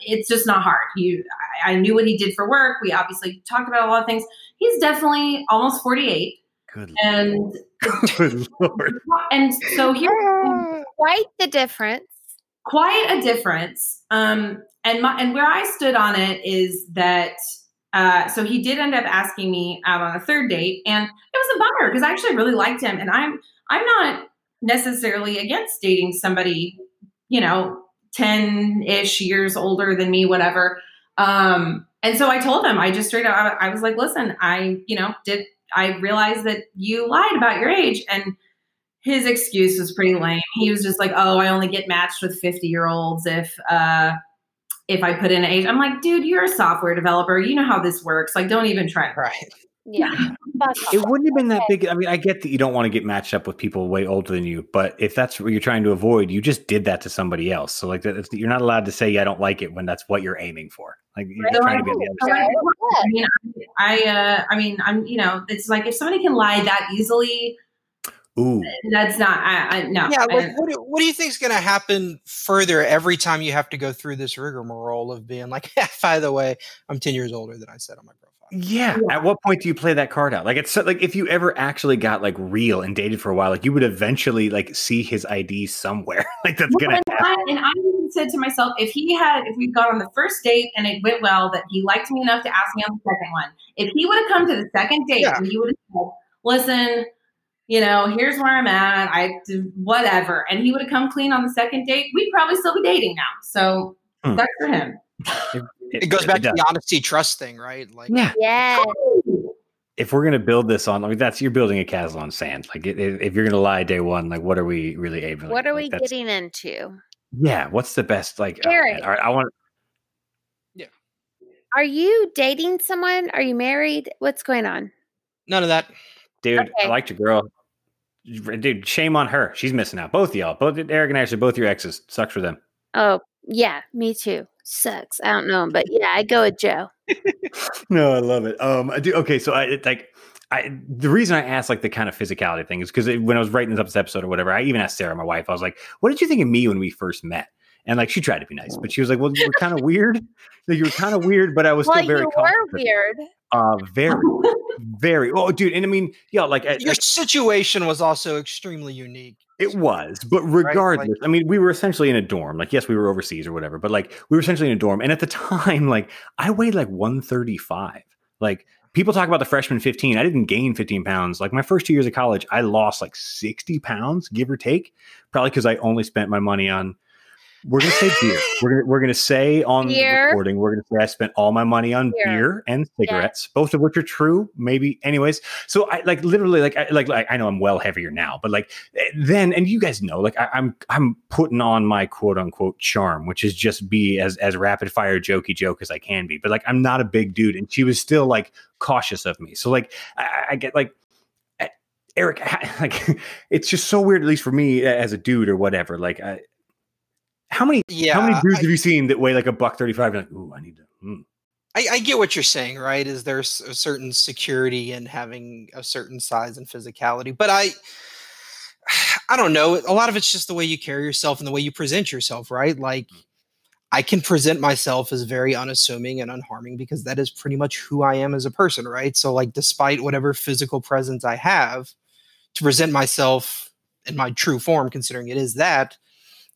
it's just not hard. You, I, I knew what he did for work. We obviously talked about a lot of things. He's definitely almost forty-eight, Good, and (laughs) good lord. (laughs) and so here, Quite the difference. Quite a difference. Um, and my and where I stood on it is that. Uh, so he did end up asking me out on a third date, and it was a bummer because I actually really liked him, and I'm I'm not necessarily against dating somebody, you know, ten ish years older than me, whatever. Um, and so I told him, I just straight up, I, I was like, listen, I, you know, did I realized that you lied about your age, and his excuse was pretty lame. He was just like, "Oh, I only get matched with fifty-year-olds if uh, if I put in age." I'm like, "Dude, you're a software developer. You know how this works. Like, don't even try." Right. Yeah. It wouldn't have been that big. I mean, I get that you don't want to get matched up with people way older than you, but if that's what you're trying to avoid, you just did that to somebody else. So, like, that, you're not allowed to say I don't like it when that's what you're aiming for. Like, you're just So trying I- to be the other side. I- I mean, I, uh, I mean, I'm, you know, it's like if somebody can lie that easily, Ooh, that's not, I, I no. Yeah, I- like, what, do- what do you think is going to happen further every time you have to go through this rigmarole of being like, (laughs) ah, by the way, I'm 10 years older than I said on my profile? yeah. At what point do you play that card out? Like, it's so, like if you ever actually got like real and dated for a while, like you would eventually like see his ID somewhere. (laughs) like that's Well, gonna and, happen. I, and I even said to myself, if he had, if we got on the first date and it went well, that he liked me enough to ask me on the second one, if he would have come to the second date Yeah. and he would have said, listen, you know, here's where I'm at, I do whatever, and he would have come clean on the second date, we'd probably still be dating now. So Hmm. that's for him. It (laughs) goes back to the honesty trust thing, right? Like, yeah. Yes. if we're gonna build this on, I mean, that's you're building a castle on sand. Like, i- i- if you're gonna lie day one, like, what are we really able? What are like, we getting into? Yeah, what's the best? Like, oh, man, all right, I want. Yeah. Are you dating someone? Are you married? What's going on? none of that. Dude, I Okay. liked your girl. Dude, shame on her. She's missing out. Both of y'all, both Eric and Ashley, both your exes. Sucks for them. Oh, yeah, me too. Sucks. I don't know, him, but yeah, I go with Joe. (laughs) No, I love it. Um, I do. Okay, so I it, like. I, the reason I asked like the kind of physicality thing is because when I was writing this up this episode or whatever, I even asked Sarah, my wife, I was like, "What did you think of me when we first met?" And like she tried to be nice, but she was like, "Well, you were kind of weird. Like, (laughs) you were kind of weird, but I was Well, still very you were weird. Uh, very, (laughs) very. Oh, dude, and I mean, yeah, like, Your situation was also extremely unique. It was, but Like- regardless, I mean, we were essentially in a dorm. Like, yes, we were overseas or whatever, but like, we were essentially in a dorm. And at the (laughs) time, like, I weighed like 135. Like, people talk about the freshman 15. I didn't gain 15 pounds. Like, my first two years of college, I lost like 60 pounds, give or take, probably because I only spent my money on. We're gonna say beer. We're gonna we're gonna say on Beer. the recording. We're gonna say I spent all my money on Beer. beer, and cigarettes, both of which are true. Maybe, anyways. So I like literally like I like, like I know I'm well heavier now, but like eh, then and you guys know like I, I'm I'm putting on my quote unquote charm, which is just be as as rapid fire jokey joke as I can be. But like I'm not a big dude, and she was still like cautious of me. So like I, I get like. eh, Eric, (laughs) like it's just so weird, at least for me as a dude or whatever. Like, I, how many Yeah. how many dudes I- have you seen that weigh like a buck thirty five? Like, ooh, I need to. mm. I, I get what you're saying, right? Is there's a certain security in having a certain size and physicality, but I, (sighs) I don't know. A lot of it's just the way you carry yourself and the way you present yourself, right? Like I can present myself as very unassuming and unharming because that is pretty much who I am as a person, right? So like despite whatever physical presence I have, to present myself in my true form, considering it is that,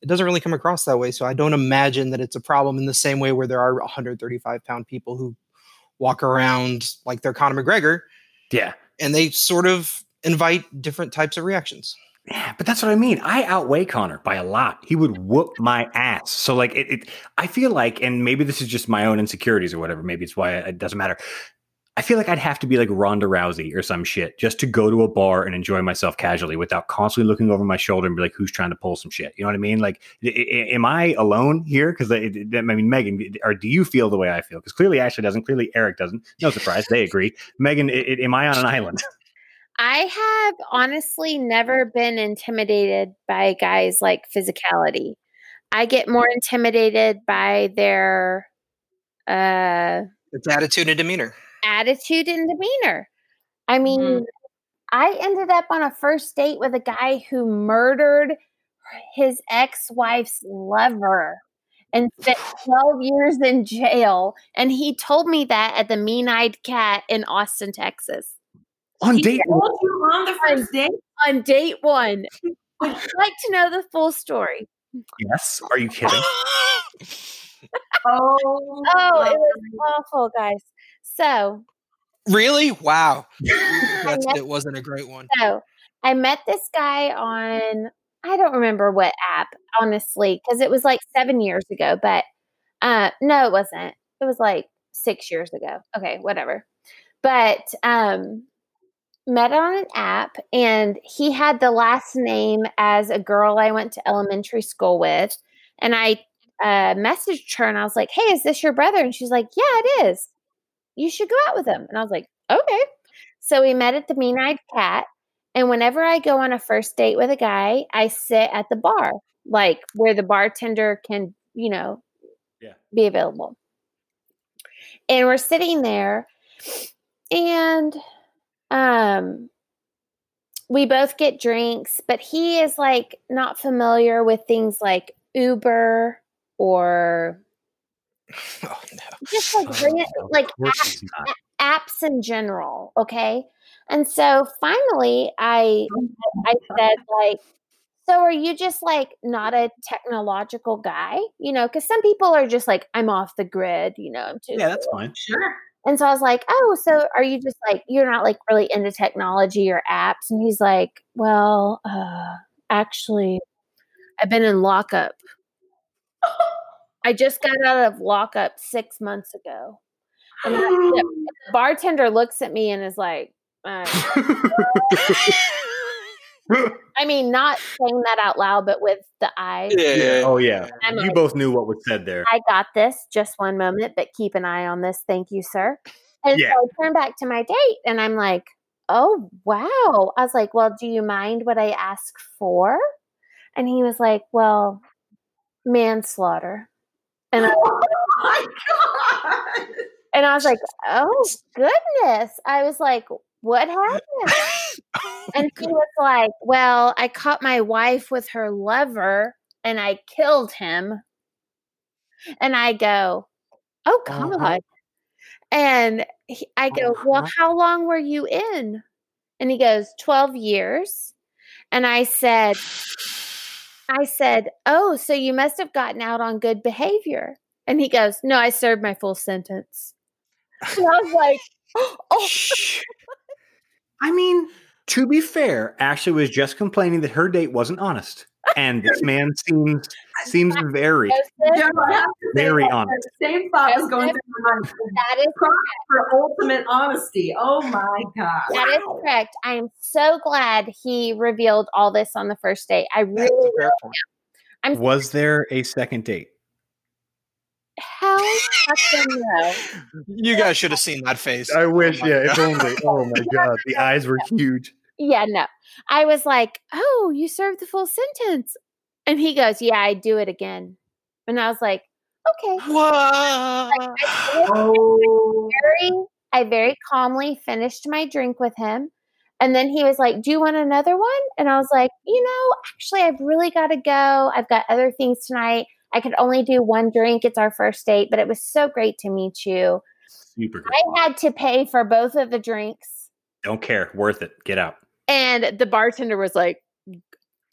it doesn't really come across that way. So I don't imagine that it's a problem in the same way where there are 135 pound people who walk around like they're Conor McGregor. Yeah. And they sort of invite different types of reactions. Yeah, but that's what I mean. I outweigh Conor by a lot. He would whoop my ass. So like it, it I feel like, and maybe this is just my own insecurities or whatever. Maybe it's why it doesn't matter. I feel like I'd have to be like Ronda Rousey or some shit just to go to a bar and enjoy myself casually without constantly looking over my shoulder and be like, who's trying to pull some shit? You know what I mean? Like, I- I- am I alone here? Because I, I mean, Megan, or do you feel the way I feel? Because clearly Ashley doesn't. Clearly Eric doesn't. No surprise, they agree. Megan, I- I- am I on an island? (laughs) I have honestly never been intimidated by guys like physicality. I get more intimidated by their uh It's attitude and demeanor. Attitude and demeanor. I mean, Mhm. I ended up on a first date with a guy who murdered his ex wife's lover and spent (sighs) 12 years in jail. And he told me that at the Mean Eyed Cat in Austin, Texas. on He date you on the first date. On date one. Would you (sighs) like to know the full story? Yes. Are you kidding? (laughs) Oh, Oh, it was awful, guys. So, really? Wow. (laughs) That's, it wasn't a great one. So I met this guy on I don't remember what app, honestly, because it was like seven years ago. But uh no, it wasn't. It was like six years ago. Okay, whatever. But um met on an app and he had the last name as a girl I went to elementary school with. And I uh messaged her and I was like, Hey, is this your brother? And she's like, Yeah, it is. You should go out with him. And I was like, Okay. So we met at the Mean Eyed Cat. And whenever I go on a first date with a guy, I sit at the bar, like where the bartender can, you know, Yeah. be available. And we're sitting there and um we both get drinks, but he is like not familiar with things like Uber or (laughs) Oh no. just like bring it like Of course he's not. apps in general okay and so finally i i said like so are you just like not a technological guy you know because some people are just like i'm off the grid you know i'm too Yeah, that's fine. Sure. and so i was like oh so are you just like you're not like really into technology or apps and he's like well uh actually i've been in lockup (laughs) i just got out of lockup six months ago and the the (gasps) bartender looks at me and is like, uh, (laughs) I mean, not saying that out loud, but with the eyes. Yeah. Oh yeah. I'm You like- both knew what was said there. I got this. Just one moment, but keep an eye on this. Thank you, sir. And Yeah. so I turn back to my date and I'm like, oh, wow. I was like, well, do you mind what I ask for? And he was like, well, manslaughter. And I, (laughs) Oh my god. and I was like, oh, goodness. I was like, what happened? (laughs) And she was like, Well, I caught my wife with her lover and I killed him. And I go, Oh, Uh-huh. God. And he, I go, Well, Uh-huh. how long were you in? And he goes, 12 years. And I said, I said, Oh, so you must have gotten out on good behavior. And he goes, No, I served my full sentence. And I was like, (gasps) Oh, (laughs) I mean, to be fair, Ashley was just complaining that her date wasn't honest, and this man seems seems very Joseph, Joe, I have to say Very honest. Same thought was going through my mind. that is Props for ultimate honesty. Oh my god. That is correct. I am so glad he revealed all this on the first date. I That's really, a fair point. I'm Was there a second date? hell no. You guys should have seen that face. I oh wish, my yeah, if only. Oh my (laughs) god, the eyes were huge. Yeah, no. I was like, oh, you served the full sentence. And he goes, yeah, I do it again. And I was like, okay. What? (laughs) Oh. Very, I very calmly finished my drink with him. And then he was like, Do you want another one? And I was like, You know, actually, I've really got to go. I've got other things tonight. I could only do one drink. It's our first date, but it was so great to meet you. Super good. I had to pay for both of the drinks. Don't care. Worth it. Get out. And the bartender was like,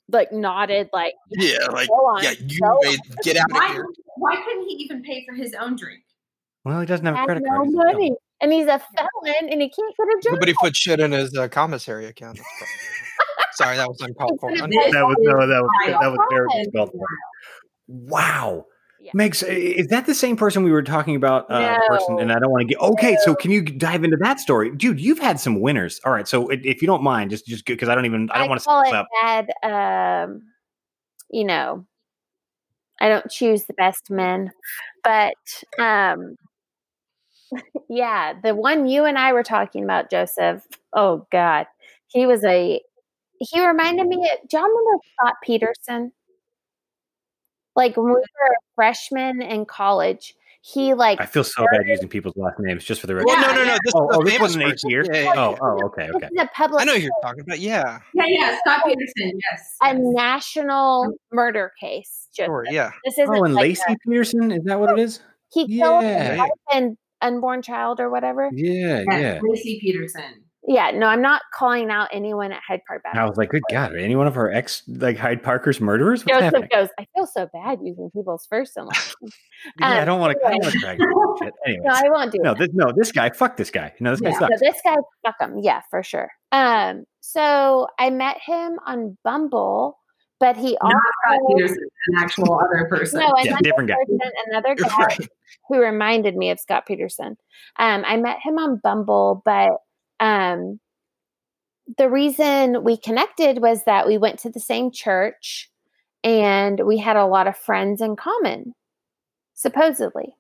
like nodded, like, Yeah, like go on. yeah, you go made, get out of Why, here. why couldn't he even pay for his own drink? Well, he doesn't have a credit no card. He's a money. And he's a felon and he can't get a job. Nobody put shit in his uh, commissary account. (laughs) Sorry, that was uncalled for. It's Un- gonna That was no, that was that was very uncalled for. Wow. Yeah. Megs, is that the same person we were talking about? Uh, the person, and I don't want to get okay. So, can you dive into that story, dude? You've had some winners. All right. So, if if you don't mind, just just because I don't even I don't want to call it up. bad. Um, you know, I don't choose the best men, but um, (laughs) yeah, the one you and I were talking about, Joseph. Oh God, he was a. He reminded me. Of, do y'all remember Scott Peterson? Like when we were freshmen in college, he like I feel so bad using people's last names just for the record. Well, no, Yeah, no, no. This Oh, oh, this wasn't eighth person. year? Yeah, yeah, Oh, oh, okay, this okay. is a public I know who you're talking about. Yeah, Yeah, yeah, Scott Peterson. Yes. a yes. national murder case. Joseph. sure. Yeah. This isn't Oh, and like Laci a- Peterson, is that what it is? he killed Yeah. his wife and unborn child or whatever. Yeah, Yes, yeah. Laci Peterson. Yeah, no, I'm not calling out anyone at Hyde Park And I was like, good God, are any one of our ex like Hyde Parker's murderers? What's Joseph happening? goes, I feel so bad using people's first and last. names." (laughs) Yeah, I um, don't want to. I anyway. drag you shit. Anyways, (laughs) No, I won't do no, it. this, no, this guy, fuck this guy. No, this guy Yeah. So sucks. this guy, fuck him. Yeah, for sure. Um, so I met him on Bumble, but he Not Scott Peterson, an actual other person. no, Yeah, another different guy. person, another guy Right. who reminded me of Scott Peterson. Um, I met him on Bumble, but um, the reason we connected was that we went to the same church and we had a lot of friends in common, supposedly.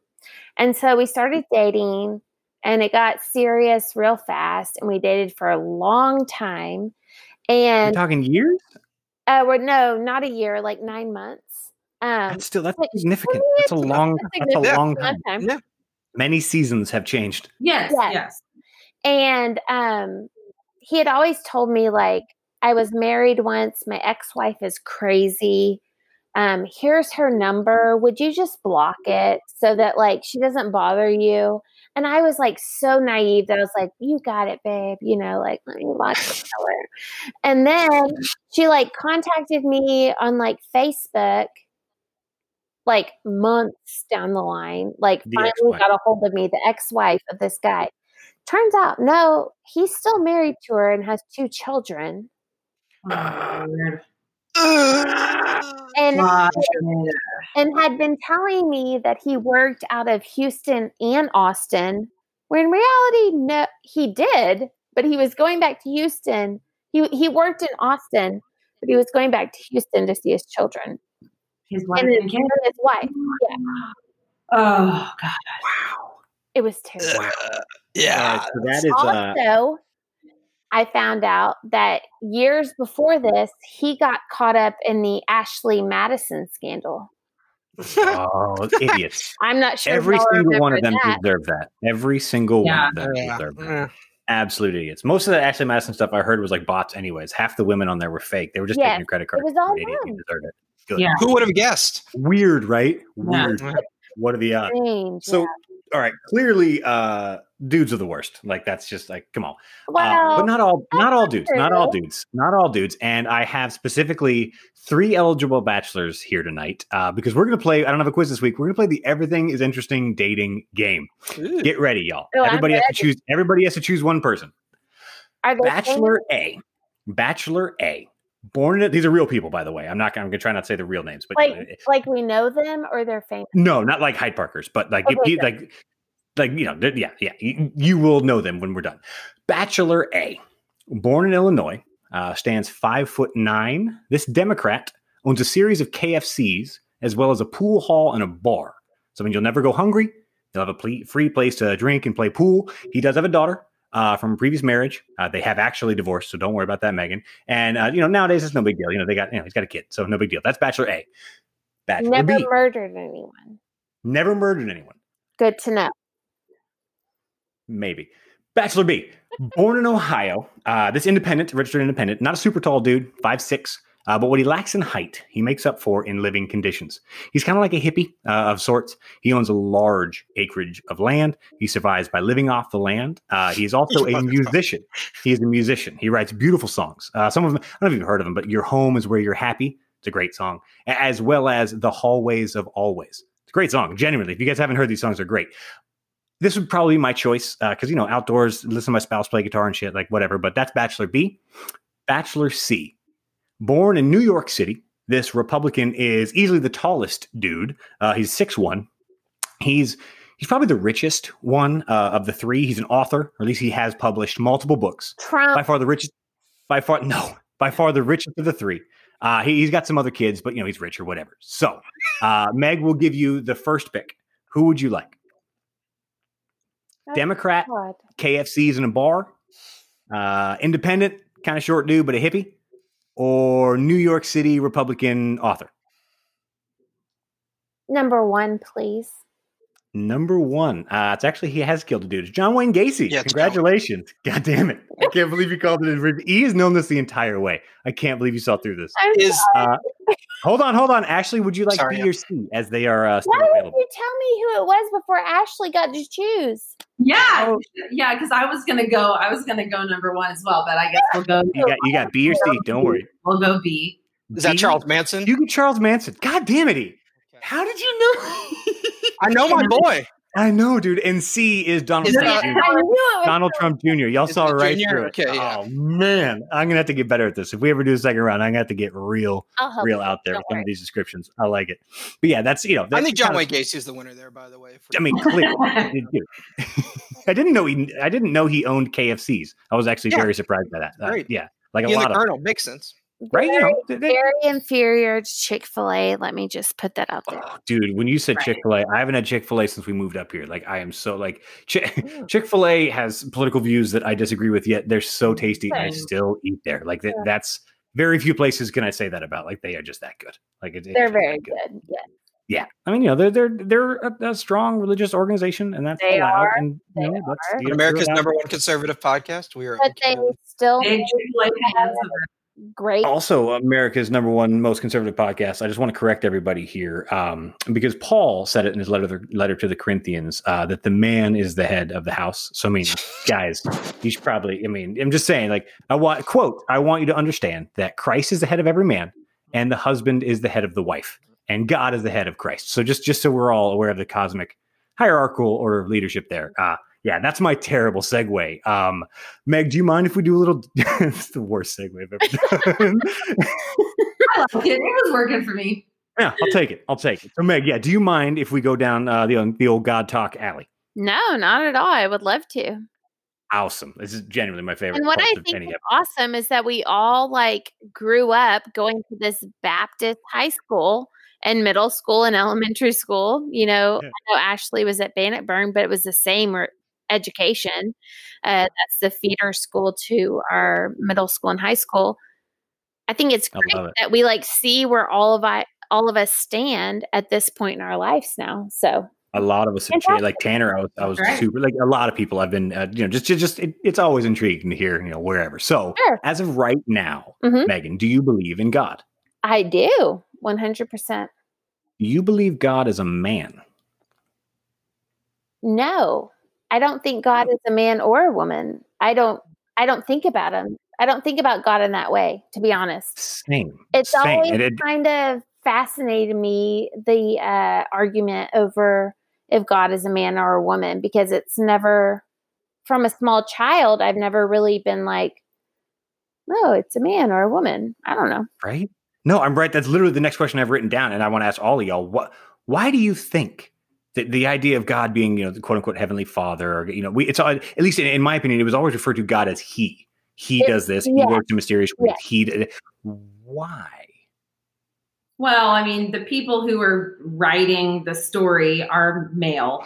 And so we started dating and it got serious real fast and we dated for a long time. You're And talking years? uh, we're no, not a year, like nine months. Um, That's still that's but significant. really, That's a long. a That's a long time. time. Yeah. Many seasons have changed. yes, Yes. yes. And um, he had always told me, like, I was married once. My ex wife is crazy. Um, here's her number. Would you just block it so that, like, she doesn't bother you? And I was like so naive that I was like, you got it, babe. You know, like, let me block the number. And then she, like, contacted me on, like, Facebook, like, months down the line. Like, The finally ex-wife. got a hold of me, the ex wife of this guy. Turns out, no, he's still married to her and has two children. Oh, weird. And God. and had been telling me that he worked out of Houston and Austin, where in reality, no, he did, but he was going back to Houston. He he worked in Austin, but he was going back to Houston to see his children His wife and his, and his wife. (gasps) Oh God. Wow. It was terrible. Uh, yeah. All right, so that is uh, also, I found out that years before this, he got caught up in the Ashley Madison scandal. oh, idiots. I'm not sure. Every single one of them that. deserve that. Every single Yeah. one of them Yeah. deserve that. Yeah. Absolute idiots. Most of the Ashley Madison stuff I heard was like bots, anyways. Half the women on there were fake. They were just Yes, taking your credit card. It was all Idiot. Them. deserved it. Good. Yeah. Who would have guessed? Weird, right? Yeah. Weird. What are the odds? Strange. So, yeah. All right, clearly, uh, dudes are the worst. Like that's just like, come on. Uh, but not all, not all not dudes, not all dudes, not all dudes. And I have specifically three eligible bachelors here tonight uh, because we're gonna play. I don't have a quiz this week. We're gonna play the Everything is Interesting dating game. Ooh. Get ready, y'all. Oh, everybody has to choose. Everybody has to choose one person. are they Bachelor A, Bachelor A. Born in these are real people, by the way. I'm not. I'm gonna try not to say the real names, but like uh, like we know them or they're famous? no, not like Hyde Parkers, but like Okay, you- like like you know, yeah, yeah. You, you will know them when we're done. Bachelor A, born in Illinois, uh, stands five foot nine. This Democrat owns a series of KFCs as well as a pool hall and a bar. So I mean, you'll never go hungry. You'll have a free place to drink and play pool. He does have a daughter. Uh, from a previous marriage, uh, they have actually divorced, so don't worry about that, Megan. And uh, you know nowadays it's no big deal. You know they got, you know, he's got a kid, so no big deal. That's Bachelor A. Bachelor Never B, murdered anyone. never murdered anyone. Good to know. Maybe. Bachelor B, born in Ohio. Uh, this independent, registered independent, not a super tall dude, five six. Uh, but what he lacks in height, he makes up for in living conditions. He's kind of like a hippie uh, of sorts. He owns a large acreage of land. He survives by living off the land. Uh, he's also a musician. He's a musician. He writes beautiful songs. Uh, some of them, I don't know if you've heard of them, but Your Home is Where You're Happy. It's a great song, as well as The Hallways of Always. It's a great song, genuinely. If you guys haven't heard these songs, they're great. This would probably be my choice because, you know, outdoors, listen to my spouse play guitar and shit, like whatever. But that's Bachelor B. Bachelor C Born in New York City, this Republican is easily the tallest dude. Uh, he's six one. He's he's probably the richest one uh, of the three. He's an author, or at least he has published multiple books. Trump. By far the richest. By far no. By far the richest of the three. Uh, he, has got some other kids, but you know he's rich or whatever. So, uh, Meg will give you the first pick. Who would you like? Democrat, God. KFC's in a bar, uh, independent, kind of short dude, but a hippie, or New York City Republican author? Number one, please. Number one. Uh, it's actually he has killed a dude. It's John Wayne Gacy. Yeah, it's Congratulations. (laughs) God damn it. I can't believe you called it. a- He has known this the entire way. I can't believe you saw through this. I'm Is Uh, (laughs) hold on, hold on. Ashley, would you like Sorry, B or C as they are uh, still Why did available? you tell me who it was before Ashley got to choose? Yeah, yeah, because I was gonna go. I was gonna go number one as well, but I guess we'll go. You got you got B or C. Don't worry. We'll go B. is that B? Charles Manson? You get Charles Manson. God damn it. How did you know? I know my (laughs) boy. I know, dude. And C is Donald Trump Jr. I knew it was Donald Trump Jr. Y'all Is saw it right Jr.? through it. Okay, yeah. Oh man, I'm gonna have to get better at this. If we ever do a second round, I'm gonna have to get real, real you. out there with Don't some worry. of these descriptions. I like it. But yeah, that's you know. I think John Wayne Gacy is the winner there, by the way. I mean, clearly. (laughs) (laughs) I didn't know he. I didn't know he owned KFCs. I was actually Yeah. very surprised by that. Uh, Great. yeah, like a he and lot the of Colonel makes sense. Right. You Very, know, they- they- very inferior to Chick fil A. Let me just put that out there. Oh, dude, when you said Right. Chick Fil A, I haven't had Chick Fil A since we moved up here. Like, I am so like Mm. (laughs) Chick Fil A has political views that I disagree with. Yet they're so tasty. I still eat there. Like that, Yeah. that's very few places can I say that about. Like they are just that good. Like it, They're just very good. Yeah. Yeah, I mean, you know, they're they're they're a, a strong religious organization, and that's They allowed. are. And you They know, are. you America's number one conservative podcast. We are. But they still Big make Chick-fil-A fans of great. also America's number one most conservative podcast. I just want to correct everybody here, um, because Paul said it in his letter letter to the Corinthians uh, that the man is the head of the house. So I mean, (laughs) guys, you should probably. I mean, I'm just saying, like, I want quote. I want you to understand that Christ is the head of every man, and the husband is the head of the wife, and God is the head of Christ. So just just so we're all aware of the cosmic hierarchical order of leadership there. Uh, yeah, that's my terrible segue. Um, Meg, do you mind if we do a little? (laughs) it's the worst segue I've ever done. (laughs) I like it. It was working for me. yeah, I'll take it. I'll take it. So, Meg, yeah, do you mind if we go down uh, the the old God talk alley? No, not at all. I would love to. Awesome. This is genuinely my favorite. And what I think is awesome is that we all like grew up going to this Baptist high school and middle school and elementary school. You know, Yeah. I know Ashley was at Bannockburn, but it was the same re- education. Uh, that's the feeder school to our middle school and high school. I think it's great it. that we like see where all of I all of us stand at this point in our lives now. So A lot of us. Like Tanner, I was, I was Right. super. Like a lot of people, I've been, uh, you know, just, just, it, it's always intriguing to hear, you know, wherever. So, Sure. as of right now, Mhm. Megan, do you believe in God? I do one hundred percent. Do you believe God is a man? No, I don't think God is a man or a woman. I don't. I don't think about him. I don't think about God in that way. To be honest, Same. it's same. always And it- kind of fascinated me the uh, argument over if God is a man or a woman because it's never from a small child. I've never really been like, no, it's a man or a woman. I don't know. right? No, I'm right. That's literally the next question I've written down, and I want to ask all of y'all: what? Why do you think that the idea of God being, you know, the quote unquote heavenly Father, or you know, we it's all, at least in, in my opinion, it was always referred to God as He. He It- does this. yeah. He works in mysterious ways. Yeah. He. d- Why? Well, I mean, the people who are writing the story are male.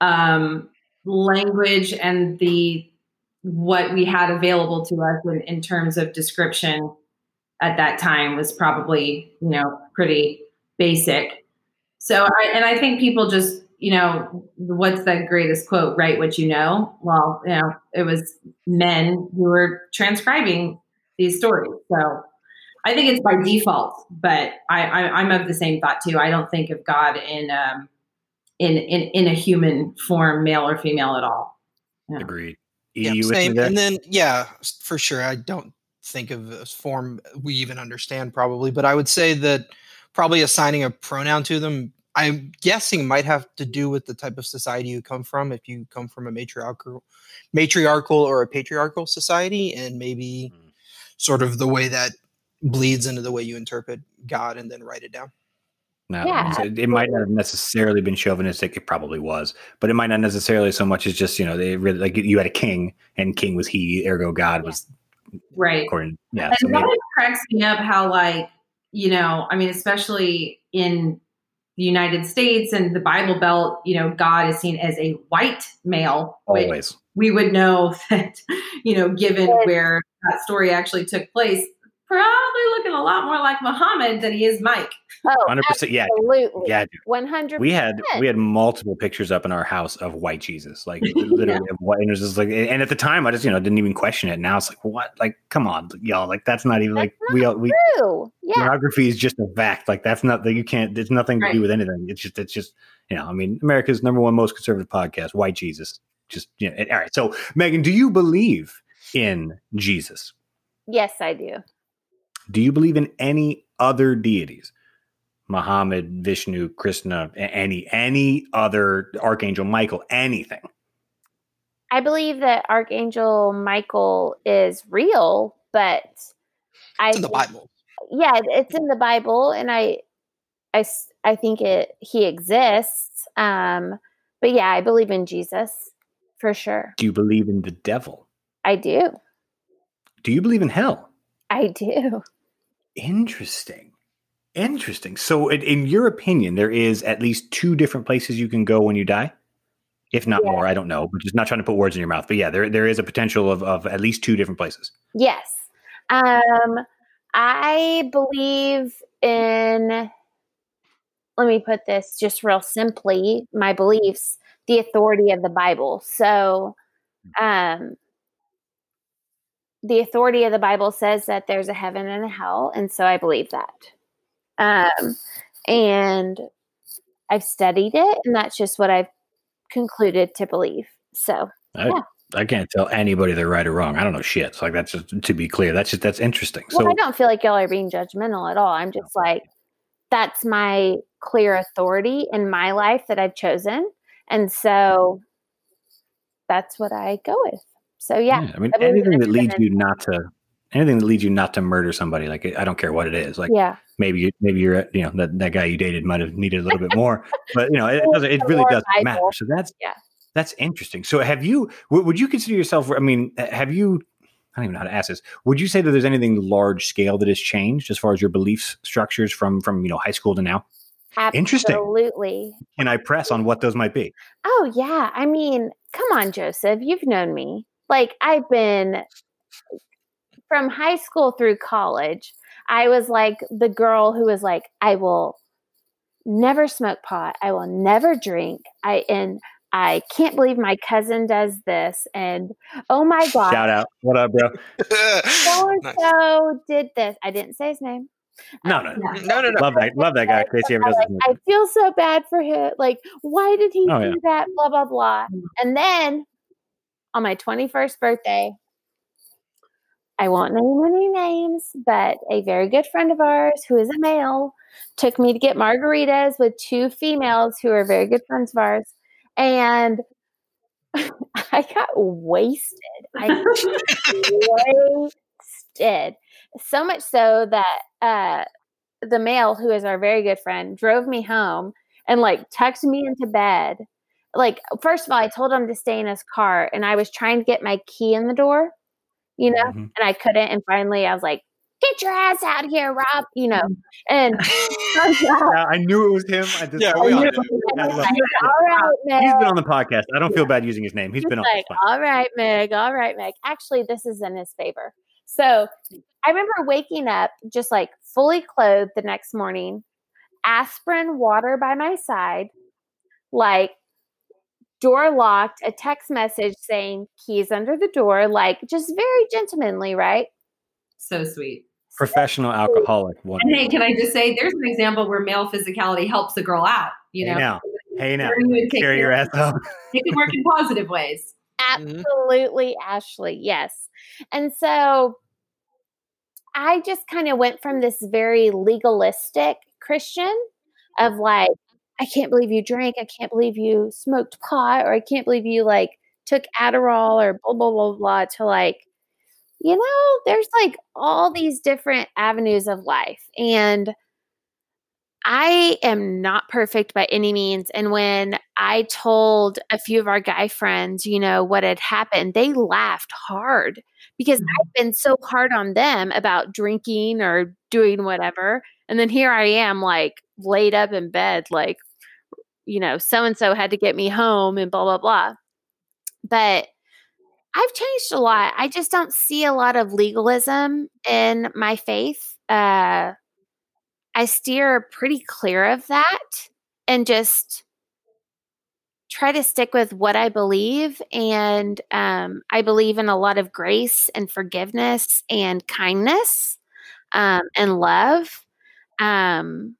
Um, language and the what we had available to us in, in terms of description at that time was probably, you know, pretty basic. So, I, and I think people just, you know, what's the greatest quote? Write what you know. Well, you know, it was men who were transcribing these stories. So I think it's by default, but I, I am of the same thought too. I don't think of God in um in in in a human form, male or female at all. Yeah. Agreed. Yeah, same. And then yeah, for sure. I don't think of a form we even understand probably, but I would say that probably assigning a pronoun to them I'm guessing might have to do with the type of society you come from. If you come from a matriarchal, matriarchal or a patriarchal society, and maybe mm. sort of the way that bleeds into the way you interpret God and then write it down. No, yeah. so it might not have necessarily been chauvinistic. It probably was, but it might not necessarily so much as just you know they really like you had a king and king was he, ergo God was right. According, yeah, and so that maybe. cracks me up how like you know I mean especially in the United States and the Bible Belt, you know, God is seen as a white male. Always. We would know (laughs) that, you know, given where that story actually took place, probably looking a lot more like Muhammad than he is Mike. Oh, 100%. Yeah. Absolutely. Yeah. 100 We had we had multiple pictures up in our house of white Jesus. Like (laughs) literally yeah. of white and it was just like and at the time I just, you know, didn't even question it. Now it's like what? Like come on, y'all. Like that's not even that's like not we we true. Yeah. Pornography is just a fact. Like that's not that you can't there's nothing to do with anything. It's just it's just you know, I mean, America's number one most conservative podcast, White Jesus. Just you know, all right. So Megan, do you believe in Jesus? Yes, I do. Do you believe in any other deities? Muhammad, Vishnu, Krishna, any any other archangel Michael, anything. I believe that Archangel Michael is real, but I it's in the Bible. Yeah, it's in the Bible, and I, I, I think it he exists. Um, but yeah, I believe in Jesus for sure. Do you believe in the devil? I do. Do you believe in hell? I do. Interesting. Interesting. So, in, in, your opinion, there is at least two different places you can go when you die, if not yeah. more. I don't know, but just not trying to put words in your mouth. But yeah, there there is a potential of of at least two different places. Yes. Um, I believe in. Let me put this just real simply. My beliefs, the authority of the Bible. So, um, the authority of the Bible says that there's a heaven and a hell, and so I believe that. Um, and I've studied it, and that's just what I've concluded to believe. So, I, yeah. I can't tell anybody they're right or wrong. I don't know shit. So like that's just to be clear. That's just that's interesting. Well, so I don't feel like y'all are being judgmental at all. I'm just like that's my clear authority in my life that I've chosen, and so that's what I go with. So yeah, yeah I mean, anything that leads you not to anything that leads you not to murder somebody, like I don't care what it is. Like yeah, maybe you, maybe you're uh, you know that, that guy you dated might have needed a little bit more, but you know it (laughs) doesn't. It really doesn't matter. So that's yeah. That's interesting. So, have you? would you consider yourself? I mean, uh, have you? I don't even know how to ask this. Would you say that there's anything large scale that has changed as far as your belief structures from from you know high school to now? Absolutely. Interesting. Absolutely. Can I press on what those might be? Oh yeah. I mean, come on, Joseph. You've known me. Like I've been from high school through college. I was like the girl who was like, I will never smoke pot. I will never drink. I and I can't believe my cousin does this. And oh my god! Shout out! What up, bro? So and so did this. I didn't say his name. No, no, no, no, no. Love that, love that guy. Crazy ever does like, I feel so bad for him. Like, why did he oh, do yeah. that? Blah blah blah. Mm. And then on my 21st birthday. I won't name any names, but a very good friend of ours who is a male took me to get margaritas with two females who are very good friends of ours. And (laughs) I got wasted. I got wasted. So much so that uh, the male, who is our very good friend, drove me home and like tucked me into bed like first of all, I told him to stay in his car, and I was trying to get my key in the door, you know, mm-hmm. and I couldn't. And finally, I was like, "Get your ass out of here, Rob!" You know, and (laughs) (laughs) yeah, I knew it was him. I just, yeah, we all, like, all right, Meg. He's been on the podcast. I don't feel bad using his name. He's, He's been like, on. All right, Meg. All right, Meg. Actually, this is in his favor. So I remember waking up just like fully clothed the next morning, aspirin water by my side like door locked, a text message saying keys under the door, like just very gentlemanly, right? So sweet. Professional alcoholic one. And hey, can I just say there's an example where male physicality helps a girl out, you Hey know? now. Hey now. Where you would take Carry your care- ass up. (laughs) It can work in positive ways. Mm-hmm. Absolutely, Ashley. Yes. And so I just kind of went from this very legalistic Christian of like, I can't believe you drank. I can't believe you smoked pot, or I can't believe you like took Adderall or blah, blah, blah, blah, to like, you know, there's like all these different avenues of life. And I am not perfect by any means. And when I told a few of our guy friends, you know, what had happened, they laughed hard because mm-hmm. I've been so hard on them about drinking or doing whatever. And then here I am, like laid up in bed, like, you know, so and so had to get me home and blah, blah, blah. But I've changed a lot. I just don't see a lot of legalism in my faith. Uh, I steer pretty clear of that and just try to stick with what I believe. And um, I believe in a lot of grace and forgiveness and kindness um, and love. Um,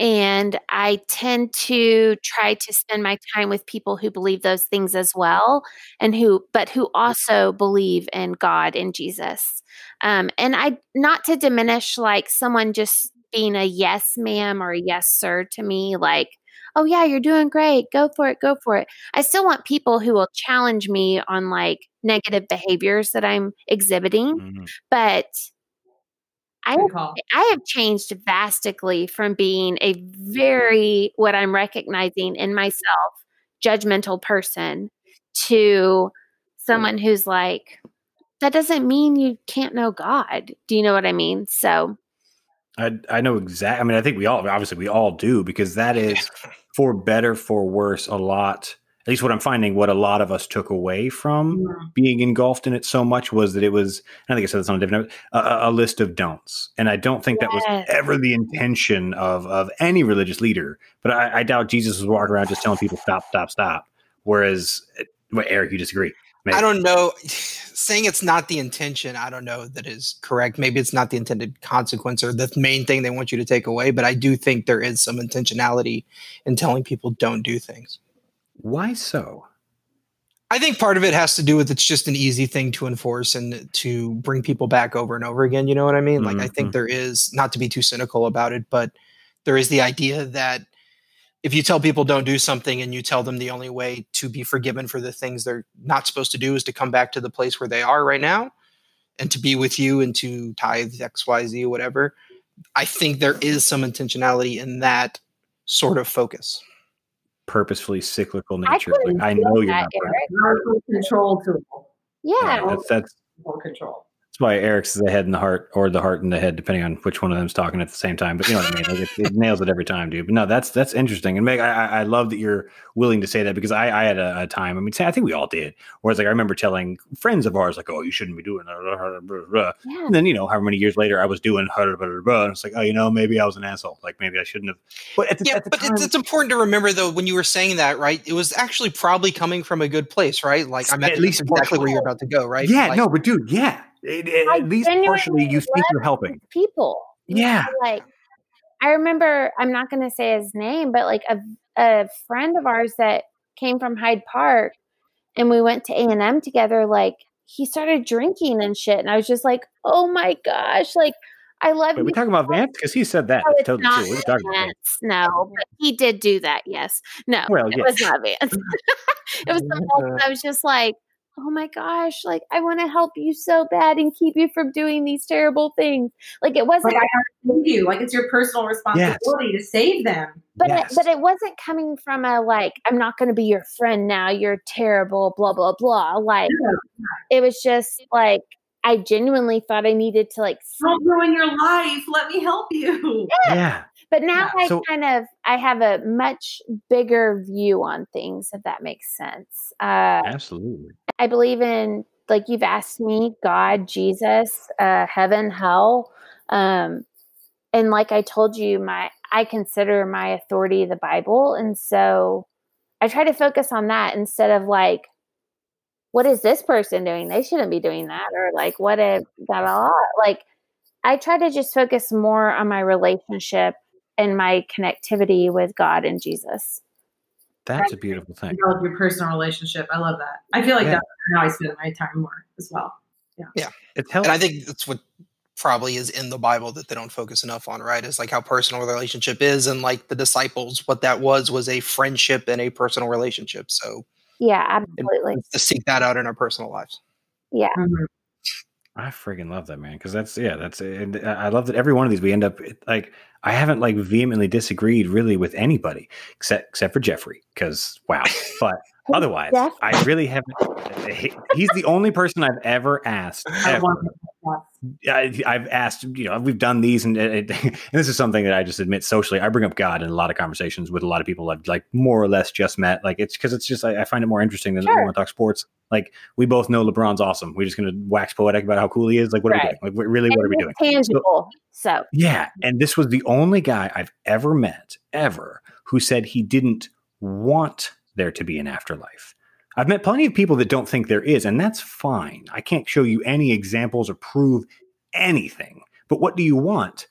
and I tend to try to spend my time with people who believe those things as well, and who, but who also believe in God and Jesus. Um, and I, not to diminish like someone just being a yes, ma'am, or a yes, sir to me, like, oh, yeah, you're doing great. Go for it. Go for it. I still want people who will challenge me on like negative behaviors that I'm exhibiting, Mhm. but I call. I have changed vastly from being a very, what I'm recognizing in myself, judgmental person to someone who's like, that doesn't mean you can't know God. Do you know what I mean? So, I I know exactly. I mean, I think we all obviously we all do because that is (laughs) for better for worse a lot. At least what I'm finding, what a lot of us took away from Mhm. being engulfed in it so much was that it was. I think I said this on a different note, a, a- a list of don'ts, and I don't think that was ever the intention of of any religious leader. But I, I doubt Jesus was walking around just telling people stop, stop, stop. Whereas, eh, well, Eric, you disagree? I don't know. (sighs) Saying it's not the intention, I don't know that is correct. Maybe it's not the intended consequence or the main thing they want you to take away. But I do think there is some intentionality in telling people don't do things. Why so? I think part of it has to do with it's just an easy thing to enforce and to bring people back over and over again. You know what I mean? Like, I Mhm. think there is, not to be too cynical about it, but there is the idea that if you tell people don't do something and you tell them the only way to be forgiven for the things they're not supposed to do is to come back to the place where they are right now and to be with you and to tithe XYZ, whatever, I think there is some intentionality in that sort of focus. Purposefully cyclical nature. couldn't Like, I know you're that, not. perfect. Control tool. Yeah. Yeah, that's that's control. That's why Eric's the head and the heart, or the heart and the head, depending on which one of them's talking at the same time. But you know what I mean? Like it, it nails it every time, dude. But no, that's that's interesting. And Meg, I, I love that you're willing to say that because I, I had a, a time. I mean, I think we all did. Where it's like I remember telling friends of ours, like, "Oh, you shouldn't be doing that." Yeah. And then you know, however many years later, I was doing and it's like, oh, you know, maybe I was an asshole. Like maybe I shouldn't have. But at the, Yeah, but time, it's, it's important to remember though when you were saying that, right? It was actually probably coming from a good place, right? Like I'm At at least least exactly where you're about to go, right? yeah, Like, no, but dude, yeah, It- it- at least partially, you think you're helping. people. you Yeah. know, like I remember I'm not going to say his name, but like a a friend of ours that came from Hyde Park, and we went to A and M together. Like he started drinking and shit, and I was just like, oh my gosh, like I love Wait, we talking about Vance because he said that. No, totally not talking about Vance. No, but he did do that. Yes. No, Well, it yeah. was not Vance. (laughs) it was the whole, I was just like, oh my gosh, like I want to help you so bad and keep you from doing these terrible things. Like it wasn't Like I have to you. Like it's your personal responsibility to save them. but Yes. it, but it wasn't coming from a like I'm not going to be your friend now. You're terrible. Blah blah blah. Like it was just like I genuinely thought I needed to like. Don't ruin your life. Let me help you. yeah. But now Yeah, I so- kind of I have a much bigger view on things. If that makes sense. Uh, Absolutely. I believe in like you've asked me, God, Jesus, uh, heaven, hell. Um, and like I told you, my I consider my authority the Bible. And so I try to focus on that instead of like, what is this person doing? They shouldn't be doing that. Or like, what if, blah, blah. like, I try to just focus more on my relationship and my connectivity with God and Jesus. That's a beautiful thing. Develop your personal relationship. I love that. I feel like Yeah. that's how I spend my time more as well. Yeah. Yeah. It's helpful. And I think that's what probably is in the Bible that they don't focus enough on, right? Is like how personal the relationship is, and like the disciples, what that was was a friendship and a personal relationship. So Yeah, absolutely. to seek that out in our personal lives. Yeah. Mm-hmm. I freaking love that man because that's yeah that's and I I love that every one of these we end up like I haven't like vehemently disagreed really with anybody except except for Jeffrey because wow (laughs) but otherwise Jeff? I really haven't eh, he's the only person I've ever asked (laughs) ever. I, i've asked, you know, we've done these, and, it, eh, eh, (laughs) and this is something that I just admit socially. I bring up God in a lot of conversations with a lot of people I've like more or less just met. Like it's because it's just I, I find it more interesting than Sure. we want to talk sports. Like we both know LeBron's awesome. We're just gonna wax poetic about how cool he is. Like what are we doing? Like what- really, what are we doing? tangible. So, Yeah, and this was the only guy I've ever met ever who said he didn't want there to be an afterlife. I've met plenty of people that don't think there is, and that's fine. I can't show you any examples or prove anything. But what do you want?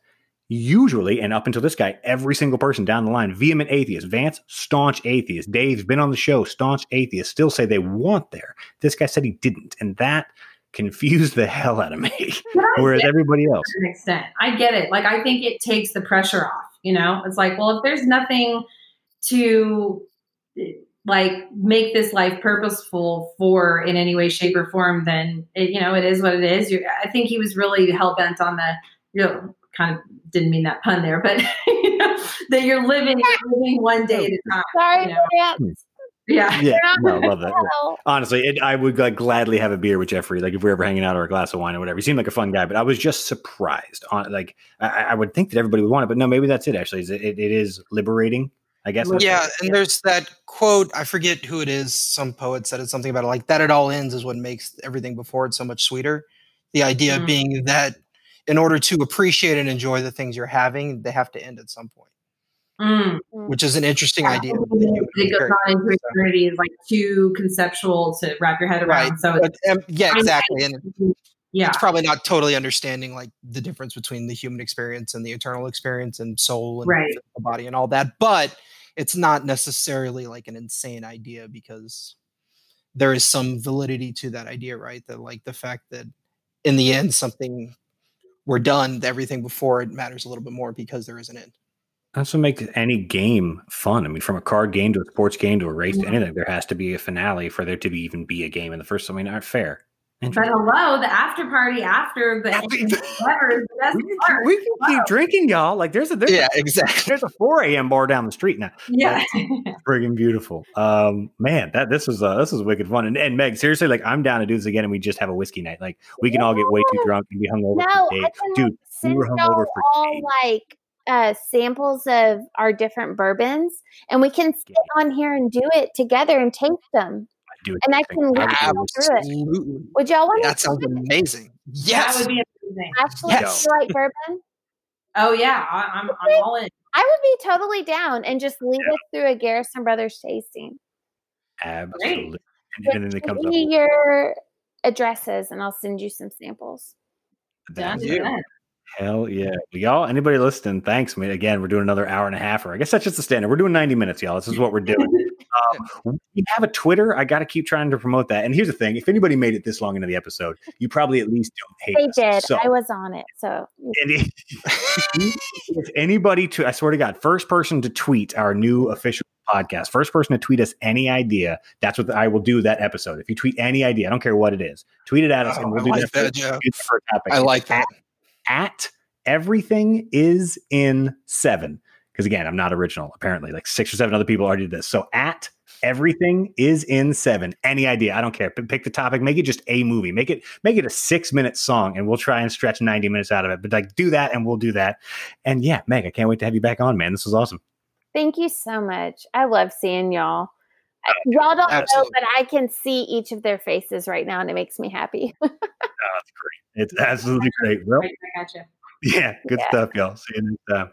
Usually, and up until this guy, every single person down the line, vehement atheist, Vance, staunch atheist, Dave's been on the show, staunch atheist, still say they want there. This guy said he didn't, and that (laughs) confused the hell out of me. (laughs) Whereas everybody else, to an extent. I get it. Like I think it takes the pressure off. You know, it's like, well, if there's nothing to like make this life purposeful for in any way, shape, or form, then it, you know it is what it is. you I think he was really hell bent on the you know kind of didn't mean that pun there, but (laughs) you know, that you're living you're living one day at a time. sorry, You know? Vance. Hmm. Yeah. yeah, no, love that. yeah. Honestly, it, I would like gladly have a beer with Jeffrey, like if we are ever hanging out or a glass of wine or whatever. He seemed like a fun guy, but I was just surprised. On like, I, I would think that everybody would want it, but no, maybe that's it. Actually, is it, it, it is liberating. I guess. that's Yeah, what- and there's that quote. I forget who it is. Some poet said it something about it, like that. It all ends is what makes everything before it so much sweeter. The idea Mm. being that in order to appreciate and enjoy the things you're having, they have to end at some point, Mm. which is an interesting Yeah, idea. It with the human goes on into So- eternity is like too conceptual to wrap your head around. Right. So it's, But, um, yeah, exactly. And yeah, it's probably not totally understanding like the difference between the human experience and the eternal experience and soul and Right. physical body and all that. But it's not necessarily like an insane idea because there is some validity to that idea, right? That like the fact that in the end something we're done, everything before it matters a little bit more because there is an end. That's what makes any game fun. I mean, from a card game to a sports game to a race to anything, there has to be a finale for there to be even be a game in the first. I mean, not fair. But hello, the after party (laughs) after the whatever is the best We can, part. we can keep drinking, y'all. Like there's a there's, Yeah, a, exactly. there's a 4 a.m. bar down the street now. Yeah. friggin' beautiful. Um, man, that this was uh, this was wicked fun. And, and Meg, seriously, like I'm down to do this again, and we just have a whiskey night. Like we can all get way too drunk and be hungover no, for I days. can Dude, like, send were y'all hungover for all days. like uh, samples of our different bourbons, and we can sit on here and do it together and taste them. I do it. And I can I walk would y'all through it. Absolutely. Would y'all want That to? sounds amazing. That Yes. would be amazing. Actually, Yes. do you like bourbon? Oh yeah, I, I'm I'm all in. I would be totally down and just lead us through a Garrison Brothers tasting. Absolutely. And, and then it comes give up. your addresses, and I'll send you some samples. Done. That's Yeah. Hell yeah. Y'all, anybody listening, thanks. man. again, we're doing another hour and a half, or I guess that's just the standard. We're doing 90 minutes, y'all. This is what we're doing. Um, we have a Twitter. I got to keep trying to promote that. And here's the thing if anybody made it this long into the episode, you probably at least don't hate They us. did. So, I was on it. So and if, if anybody to, I swear to God, first person to tweet our new official podcast, first person to tweet us any idea, that's what I will do that episode. If you tweet any idea, I don't care what it is, tweet it at us Oh, and we'll I do like that, that, Joe. do that for a topic. I like that. At everything is in seven. Because again, I'm not original. Apparently, like six or seven other people already did this. So at everything is in seven. Any idea? I don't care. P- Pick the topic. Make it just a movie. Make it make it a six minute song, and we'll try and stretch 90 minutes out of it. But like, do that, and we'll do that. And yeah, Meg, I can't wait to have you back on, man. This was awesome. thank you so much. I love seeing y'all. I- Y'all don't Absolutely. know, but I can see each of their faces right now, and it makes me happy. (laughs) Oh, that's great. It's absolutely great. Well, Right, I gotcha. yeah, good Yeah. stuff, y'all. See you next time.